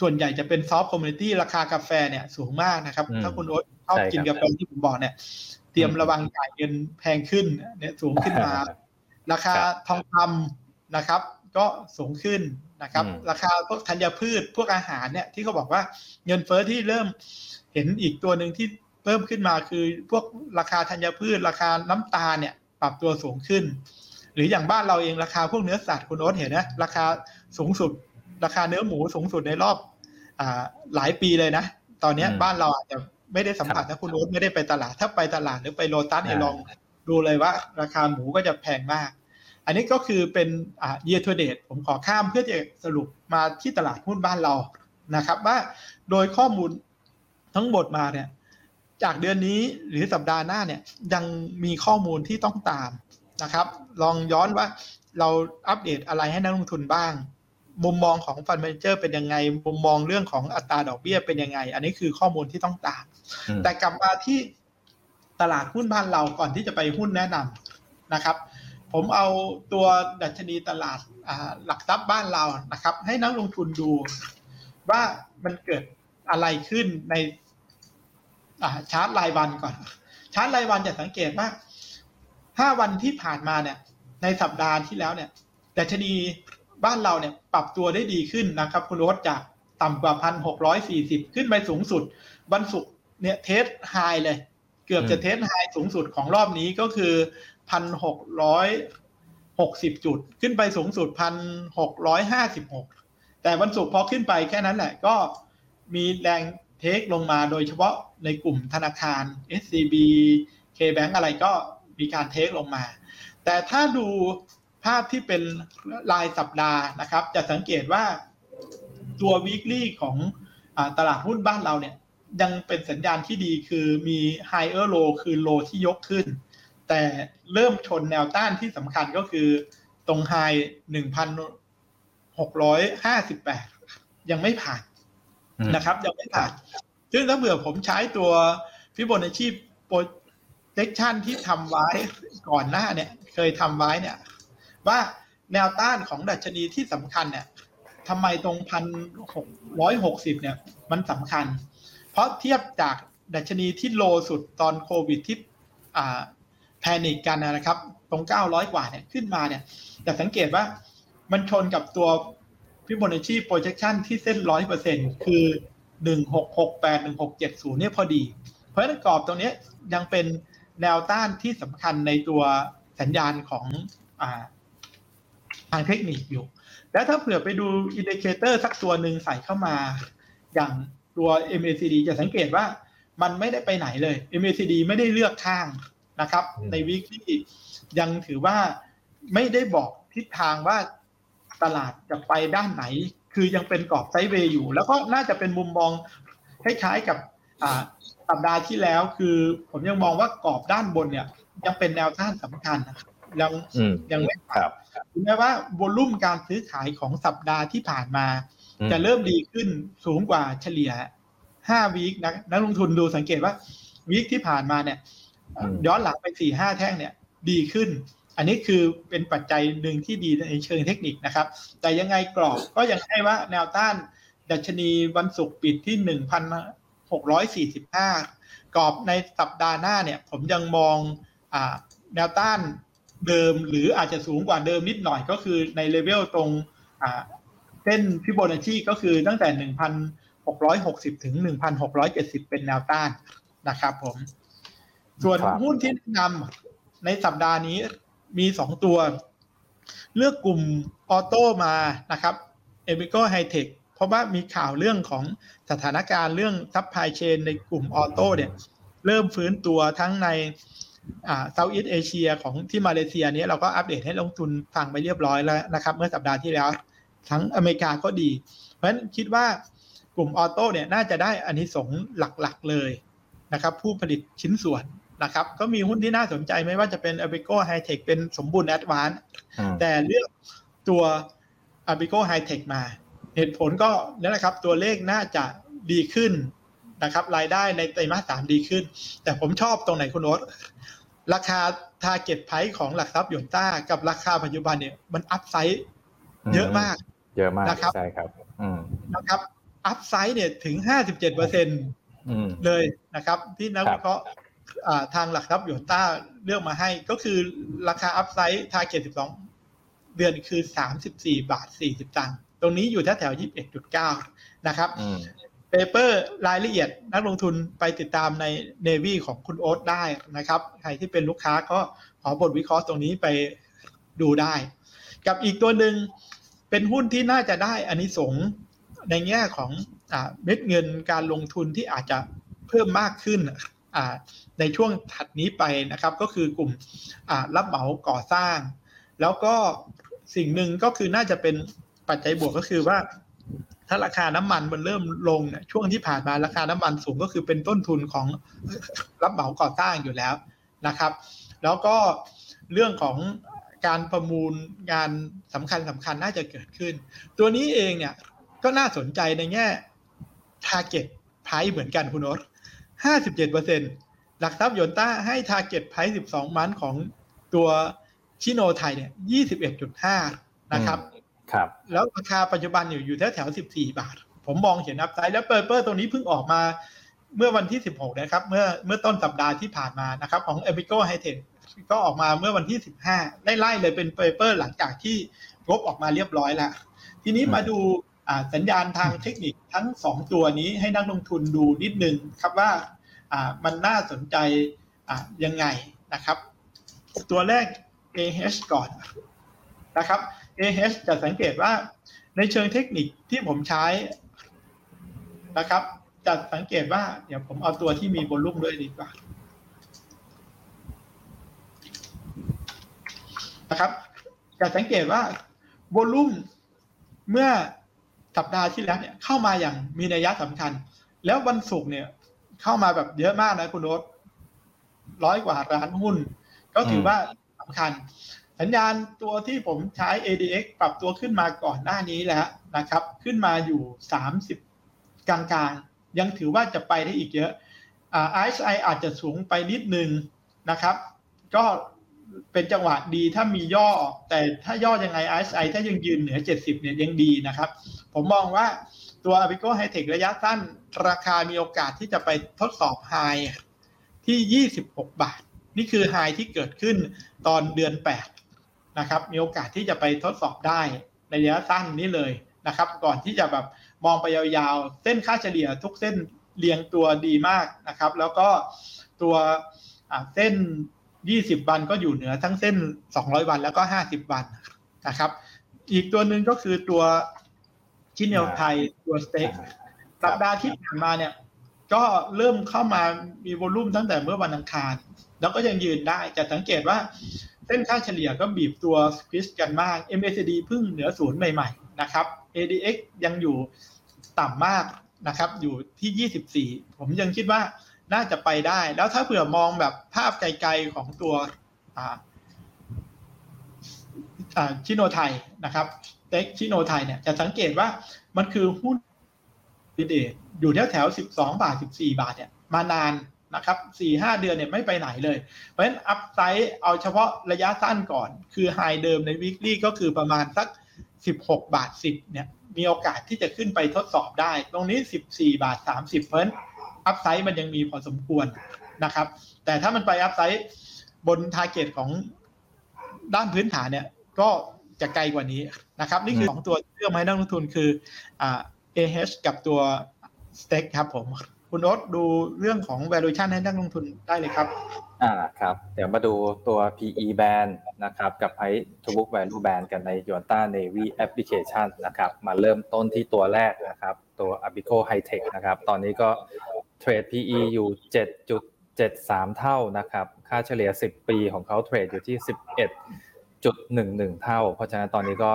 ส่วนใหญ่จะเป็น soft commodity ราคากาแฟเนี่ยสูงมากนะครับ ถ้าคุณโอ๊ตชอบกินกาแฟที่ผมบอกเนี่ย เตรียมระวังจ่ายเงินแพงขึ้นเนี่ยสูงขึ้นมา ราคาทองคำนะครับ ก็สูงขึ้นนะครับ ราคาพวกธัญพืชพวกอาหารเนี่ยที่เขาบอกว่าเงินเฟ้อที่เริ่มเห็นอีกตัวหนึ่งที่เพิ่มขึ้นมาคือพวกราคาธัญพืช ราคาน้ำตาลเนี่ย ปรับตัวสูงขึ้น หรืออย่างบ้านเราเองราคาพวกเนื้อสัตว์คุณโอ๊ตเห็นนะราคาสูงสุด ราคาเนื้อหมูสูงสุดในรอบอ่าหลายปีเลยนะ ตอนนี้บ้านเราอาจจะไม่ได้สัมผัสถ้าคุณโอ๊ตไม่ได้ไปตลาด ถ้าไปตลาดหรือไปโลตัสเนี่ยลองดูเลยว่า ราคาหมูก็จะแพงมาก อันนี้ก็คือเป็นอ่า year to date ผมขอข้ามเพื่อจะสรุปมาที่ตลาดหุ้นบ้านเรานะครับ ว่าโดยข้อมูลทั้งหมดมาเนี่ย จากเดือนนี้หรือสัปดาห์หน้าเนี่ยยังมีข้อมูลที่ต้องตามนะครับ ลองย้อนว่าเราอัปเดตอะไรให้นักลงทุนบ้าง มุมมองของฟันเมนเจอร์เป็นยังไง มุมมองเรื่องของอัตราดอกเบี้ยเป็นยังไง อันนี้คือข้อมูลที่ต้องตาม แต่กลับมาที่ตลาดหุ้นบ้านเราก่อนที่จะไปหุ้นแนะนำนะครับ ผมเอาตัวดัชนีตลาดหลักทรัพย์บ้านเรานะครับ ให้นักลงทุนดูว่ามันเกิดอะไรขึ้นใน ชาร์ตรายวันก่อน ชาร์ตรายวันจะสังเกตว่าห้าวันที่ผ่านมาเนี่ย ในสัปดาห์ที่แล้วเนี่ยดัชนีบ้านเราเนี่ยปรับตัวได้ดีขึ้นนะครับคุณโอ๊ตจากต่ำกว่าพันหกร้อยสี่สิบขึ้นไปสูงสุด วันศุกร์เนี่ย test high เลย เกือบจะ test high สูงสุดของรอบนี้ก็คือพันหกร้อยหกสิบจุด ขึ้นไปสูงสุดพันหกร้อยห้าสิบหกแต่วันศุกร์พอขึ้นไปแค่นั้นแหละก็มีแรง เทคลงมาโดยเฉพาะในกลุ่มธนาคาร SCB KBank อะไรก็มีการเทคลงมา แต่ถ้าดูภาพที่เป็นรายสัปดาห์นะครับ จะสังเกตว่าตัว weekly ของอตลาดหุ้นบ้านเราเนี่ยยังเป็นสัญญาณที่ดีคือมี higher low คือ low ที่ยกขึ้น แต่เริ่มชนแนวต้านที่สำคัญก็คือตรง high 1,658 ยังไม่ผ่าน นะครับยังไม่ผ่านซึ่งถ้าเผื่อผมใช้ตัวฟิโบนัชชีโปรเจคชันที่ทำไว้ก่อนหน้าเนี่ย เคยทำไว้เนี่ย ว่าแนวต้านของดัชนีที่สำคัญเนี่ยทำไมตรงพันหกร้อยหกสิบเนี่ย มันสำคัญ เพราะเทียบจากดัชนีที่โลสุดตอนโควิดที่อ่าแพนิกกันนะครับ ตรงเก้าร้อยกว่าเนี่ยขึ้นมาเนี่ย แต่สังเกตว่ามันชนกับตัว Fibonacci projection ที่เส้นร้อยเปอร์เซ็นคือหนึ่งหกหกแปดหนึ่งหกเจ็ดศูนย์เนี่ยพอดี เพราะฉะนั้นกรอบตรงนี้ยังเป็นแนวต้านที่สำคัญในตัวสัญญาณของอทางเทคนิคอยู่ แล้วถ้าเผื่อไปดู indicator สักตัวหนึ่งใส่เข้ามา อย่างตัว MACD จะสังเกตว่ามันไม่ได้ไปไหนเลย MACD ไม่ได้เลือกข้างนะครับ ในวิกที่ยังถือว่าไม่ได้บอกทิศทางว่า ตลาดจะไปด้านไหน คือยังเป็นกรอบไซด์เวย์อยู่ แล้วก็น่าจะเป็นมุมมองคล้ายๆกับสัปดาห์ที่แล้วคือ ผมยังมองว่ากรอบด้านบนเนี่ย ยังเป็นแนวต้านสำคัญนะครับยังยังไม่ครับถึงแม้ว่าโวลุ่มการซื้อขายของสัปดาห์ที่ผ่านมา จะเริ่มดีขึ้นสูงกว่าเฉลี่ย5วีคนะนักลงทุนดูสังเกตว่าweek ที่ผ่านมาเนี่ยย้อนหลังไปสี่ห้าแท่งเนี่ย ดีขึ้น อันนี้คือเป็นปัจจัยหนึ่งที่ดีในเชิงเทคนิคนะครับ แต่ยังไงกรอบก็ยังให้ว่าแนวต้านดัชนีวันศุกร์ปิดที่หนึ่งพันหกร้อยสี่สิบห้ากรอบในสัปดาห์หน้าเนี่ย ผมยังมองอแนวต้านเดิมหรืออาจจะสูงกว่าเดิมนิดหน่อยก็คือในเลเวลตรงเส้นฟิโบนัชชีก็คือตั้งแต่หนึ่งพัน660 ถึง 1,670 เป็นแนวต้านนะครับผม ส่วนหุ้นที่แนะนำในสัปดาห์นี้ มีสองตัว เลือกกลุ่ม auto มานะครับ AAPICO Hitech เพราะว่ามีข่าวเรื่องของสถานการณ์เรื่อง supply chain ในกลุ่ม auto เนี่ยเริ่มฟื้นตัวทั้งใน Southeast Asia ของที่มาเลเซียนี้เราก็อัปเดตให้นักลงทุนฟังไปเรียบร้อยแล้วนะครับ เมื่อสัปดาห์ที่แล้ว ทั้งอเมริกาก็ดี เพราะฉะนั้นคิดว่ากลุ่ม auto เนี่ยน่าจะได้อานิสงส์หลักๆเลยนะครับ ผู้ผลิตชิ้นส่วน นะครับก็มีหุ้นที่น่าสนใจไม่ว่าจะเป็น a b i c o High Tech เป็นสมบูรณ์ Advance แต่เลือกตัว a b i c o High Tech มา เหตุผลก็นั่นแหละครับ ตัวเลขน่าจะดีขึ้นนะครับ รายได้ในไตรมาสสามดีขึ้น แต่ผมชอบตรงไหนคุณโอ๊ตราคา target price ของหลักทรัพย์หยวนต้า กับราคาปัจจุบันเนี่ยมัน upsideเยอะมาก เยอะมากนะครับใช่ครับนะครับ upside เนี่ยถึงห้าสิบเจ็ดเปอร์เซ็นเลยนะครับ ที่นักวิเคราะห์ ทางหลักทรัพย์หยวนต้าเลือกมาให้ ก็คือราคา upside target สิบสองเดือนคือสามสิบสี่บาทสี่สิบตังค์ตรงนี้อยู่แถวแถวยี่สิบเอ็ดจุดเก้านะครับ paper รายละเอียดนักลงทุนไปติดตามในเนวีของคุณโอ๊ตได้นะครับ ใครที่เป็นลูกค้าก็ขอบทวิเคราะห์ตรงนี้ไปดูได้ กับอีกตัวหนึ่งเป็นหุ้นที่น่าจะได้อันนี้สงในแง่ของอเม็ดเงินการลงทุนที่อาจจะเพิ่มมากขึ้น ในช่วงถัดนี้ไปนะครับ ก็คือกลุ่มรับเหมาก่อสร้าง แล้วก็สิ่งหนึ่งก็คือน่าจะเป็นปัจจัยบวกก็คือว่า ถ้าราคาน้ำมันมันเริ่มลงช่วงที่ผ่านมาราคาน้ำมันสูงก็คือเป็นต้นทุนของรับเหมาก่อสร้างอยู่แล้วนะครับ แล้วก็เรื่องของการประมูลงานสำคัญสำคัญน่าจะเกิดขึ้น ตัวนี้เองเนี่ยก็น่าสนใจในแง่ target price เหมือนกันคุณโอ๊ต ห้าสิบเจ็ดเปอร์เซ็นหลักทรัพย์ยนต้าให้ target price สิบสองมันของตัวชิโนไทยเนี่ยยี่สิบเอ็ดจุดห้านะครับ ครับ แล้วราคาปัจจุบันอยู่อยู่แถวแถวสิบสี่บาท ผมมองเห็นอัพไซด์แล้วเปอร์เปอร์ตัวนี้เพิ่งออกมาเมื่อวันที่สิบหกนะครับ เมื่อเมื่อต้นสัปดาห์ที่ผ่านมานะครับ ของ e p i c o High Tech ก็ออกมาเมื่อวันที่สิบห้าไล่เลยเป็นเปเปอร์หลังจากที่งบออกมาเรียบร้อยแล้ว ทีนี้มาดู สัญญาณทางเทคนิคทั้งสองตัวนี้ให้นักลงทุนดูนิดนึงครับว่ามันน่าสนใจยังไงนะครับ ตัวแรก AH ก่อนนะครับ AH จะสังเกตว่าในเชิงเทคนิคที่ผมใช้นะครับจะสังเกตว่าเดี๋ยวผมเอาตัวที่มีบอลลุ่มด้วยดีกว่านะครับจะสังเกตว่าโวลุ่มเมื่อ สัปดาห์ที่แล้วเนี่ยเข้ามาอย่างมีนัยสำคัญ แล้ววันศุกร์เนี่ย เข้ามาแบบเยอะมากนะคุณโนตร้อยกว่าร้านหุ้น ก็ถือว่าสำคัญ สัญญาณตัวที่ผมใช้ ADX ปรับตัวขึ้นมาก่อนหน้านี้แล้วนะครับ ขึ้นมาอยู่สามสิบกลางๆ ยังถือว่าจะไปได้อีกเยอะอ่า RSI อาจจะสูงไปนิดนึงนะครับ ก็ เป็นจังหวะดีถ้ามีย่อ แต่ถ้าย่อยังไง RSI ถ้ายังยืนเหนือ 70 เนี่ยยังดีนะครับ ผมมองว่าตัว a ิโกไฮเทคระยะสั้น ราคามีโอกาสที่จะไปทดสอบไฮที่ 26 บาท นี่คือไฮที่เกิดขึ้นตอนเดือน 8 นะครับ มีโอกาสที่จะไปทดสอบได้ในระยะสั้นนี้เลยนะครับ ก่อนที่จะแบบมองไปยาวๆ เส้นค่าเฉลี่ยทุกเส้นเรียงตัวดีมากนะครับ แล้วก็ตัวเส้น 20วันก็อยู่เหนือทั้งเส้น200วันแล้วก็50วันนะครับ อีกตัวหนึ่งก็คือตัวชินเนลไทยตัวสเต็กสัปดาห์ที่ผ่านมาเนี่ย ก็เริ่มเข้ามามีวอลุ่มตั้งแต่เมื่อวันอังคาร แล้วก็ยังยืนได้จะสังเกตว่าเส้นค่าเฉลี่ยก็บีบตัวสควิสกันมาก MACD เพิ่งเหนือศูนย์ใหม่ๆนะครับ ADX ยังอยู่ต่ำมากนะครับ อยู่ที่ 24 ผมยังคิดว่า น่าจะไปได้ แล้วถ้าเผื่อมองแบบภาพไกลๆของตัวซิโนไทยนะครับ STEC ซิโนไทยเนี่ยจะสังเกตว่ามันคือหุ้น delay อยู่แถวแถว12บาท14บาทเนี่ยมานานนะครับ4-5เดือนเนี่ยไม่ไปไหนเลย เพราะฉะนั้น upside เอาเฉพาะระยะสั้นก่อน คือ high เดิมในวิกฤตก็คือประมาณสัก16บาท10เนี่ยมีโอกาสที่จะขึ้นไปทดสอบได้ ตรงนี้14บาท30เพราะ upside มันยังมีพอสมควรนะครับ แต่ถ้ามันไป upsideบนทาร์เก็ตของด้านพื้นฐานเนี่ย ก็จะไกลกว่านี้นะครับ นี่คือสองตัวเลือกมาให้นักลงทุนคืออ่า AH กับตัว Stake ครับผม คุณโอ๊ตดูเรื่องของ valuation ให้นักลงทุนได้เลยครับ อ่าครับ เดี๋ยวมาดูตัว PE band นะครับ กับ Price to book value band กันใน y o n t a Navy application นะครับ มาเริ่มต้นที่ตัวแรกนะครับ ตัว Abico High Tech นะครับ ตอนนี้ก็ เทรด PE อยู่ 7.73 เท่านะครับ ค่าเฉลี่ย 10 ปีของเขาเทรดอยู่ที่ 11.11 เท่า เพราะฉะนั้นตอนนี้ก็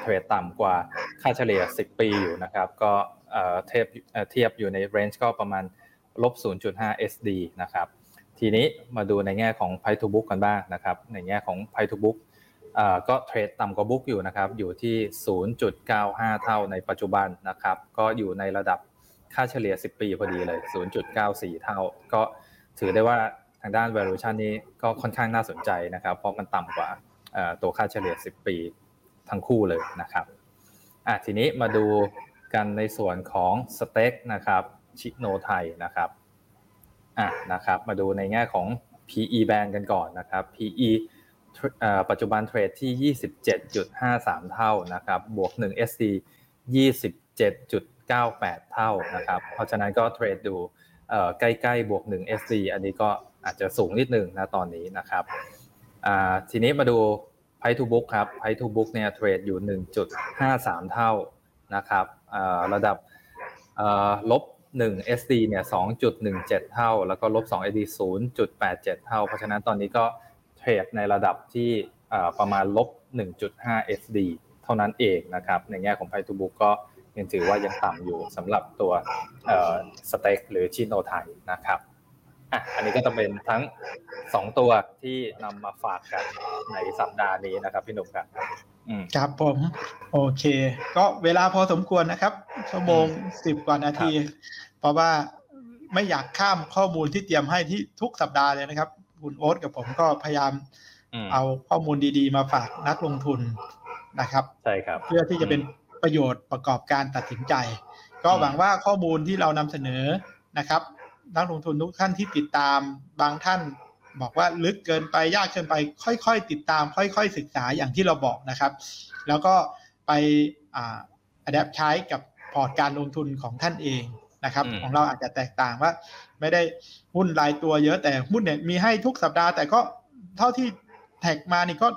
เทรดต่ำกว่าค่าเฉลี่ย 10 ปีอยู่นะครับ ก็เทียบเทียบอยู่ในเรนจ์ก็ประมาณลบ 0.5 SD นะครับ ทีนี้มาดูในแง่ของ p i to Book กันบ้างนะครับ ในแง่ของ p i to Book ก็เทรดต่ำกว่า Book อยู่นะครับ อยู่ที่ 0.95 เท่าในปัจจุบันนะครับ ก็อยู่ในระดับ ค่าเฉลี่ย 10 ปีพอดีเลย 0.94 เท่า ก็ถือได้ว่าทางด้าน valuation นี้ก็ค่อนข้างน่าสนใจนะครับ เพราะมันต่ำกว่าตัวค่าเฉลี่ย 10 ปีทั้งคู่เลยนะครับอะทีนี้มาดูกันในส่วนของสเต็กนะครับชิโนไทยนะครับอะนะครับ มาดูในแง่ของ PE band กันก่อนนะครับ PE ปัจจุบันเทรดที่ 27.53 เท่านะครับ บวก 1 SD 27.98 เท่านะครับ เพราะฉะนั้นก็เทรดดูใกล้ๆบวก1 SD อันนี้ก็อาจจะสูงนิดนึงนะตอนนี้นะครับทีนี้มาดู Price to book ครับ Price to book เนี่ยเทรดอยู่ 1.53 เท่านะครับระดับลบ1 SD เนี่ย 2.17 เท่า แล้วก็ลบ2 SD 0.87 เท่า เพราะฉะนั้นตอนนี้ก็เทรดในระดับที่ประมาณลบ 1.5 SD เท่านั้นเองนะครับ ในแง่ของ Price to book ก็ ยังถือว่ายังต่ำอยู่สำหรับตัวสเต็กหรือชิโนไทยนะครับอะอันนี้ก็จะเป็นทั้ง2ตัวที่นำมาฝากกันในสัปดาห์นี้นะครับ พี่หนุ่มครับครับผม โอเค ก็เวลาพอสมควรนะครับชั่วโมงสิบกว่านาที เพราะว่าไม่อยากข้ามข้อมูลที่เตรียมให้ที่ทุกสัปดาห์เลยนะครับ คุณโอ๊ตกับผมก็พยายามเอาข้อมูลดีๆ มาฝากนักลงทุนนะครับ ใช่ครับ เพื่อที่จะเป็น ประโยชน์ประกอบการตัดสินใจ ก็หวังว่าข้อมูลที่เรานำเสนอนะครับ นักลงทุนทุกท่านที่ติดตามบางท่านบอกว่าลึกเกินไปยากเกินไป ค่อยๆ ติดตาม ค่อย ๆ ศึกษาอย่างที่เราบอกนะครับ แล้วก็ไปอ่าอัดแอปใช้กับพอร์ตการลงทุนของท่านเองนะครับ ของเราอาจจะแตกต่างว่า ไม่ได้หุ้นรายตัวเยอะแต่หุ้นเนี่ยมีให้ทุกสัปดาห์ แต่ก็เท่าที่แท็กมานี่ก็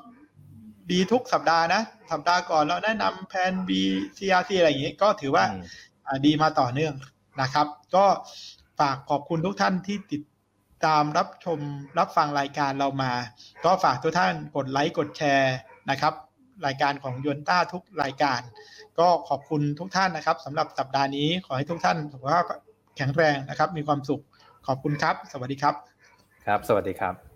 ดีทุกสัปดาห์นะ สัปดาห์ก่อนเราแนะนำแพน B CRC อะไรอย่างนี้ก็ถือว่าดีมาต่อเนื่องนะครับ ก็ฝากขอบคุณทุกท่านที่ติดตามรับชมรับฟังรายการเรามา ก็ฝากทุกท่านกดไลค์กดแชร์นะครับ รายการของยนต้าทุกรายการ ก็ขอบคุณทุกท่านนะครับสำหรับสัปดาห์นี้ขอให้ทุกท่านสุขภาพแข็งแรงนะครับ มีความสุขขอบคุณครับ สวัสดีครับ ครับ สวัสดีครับ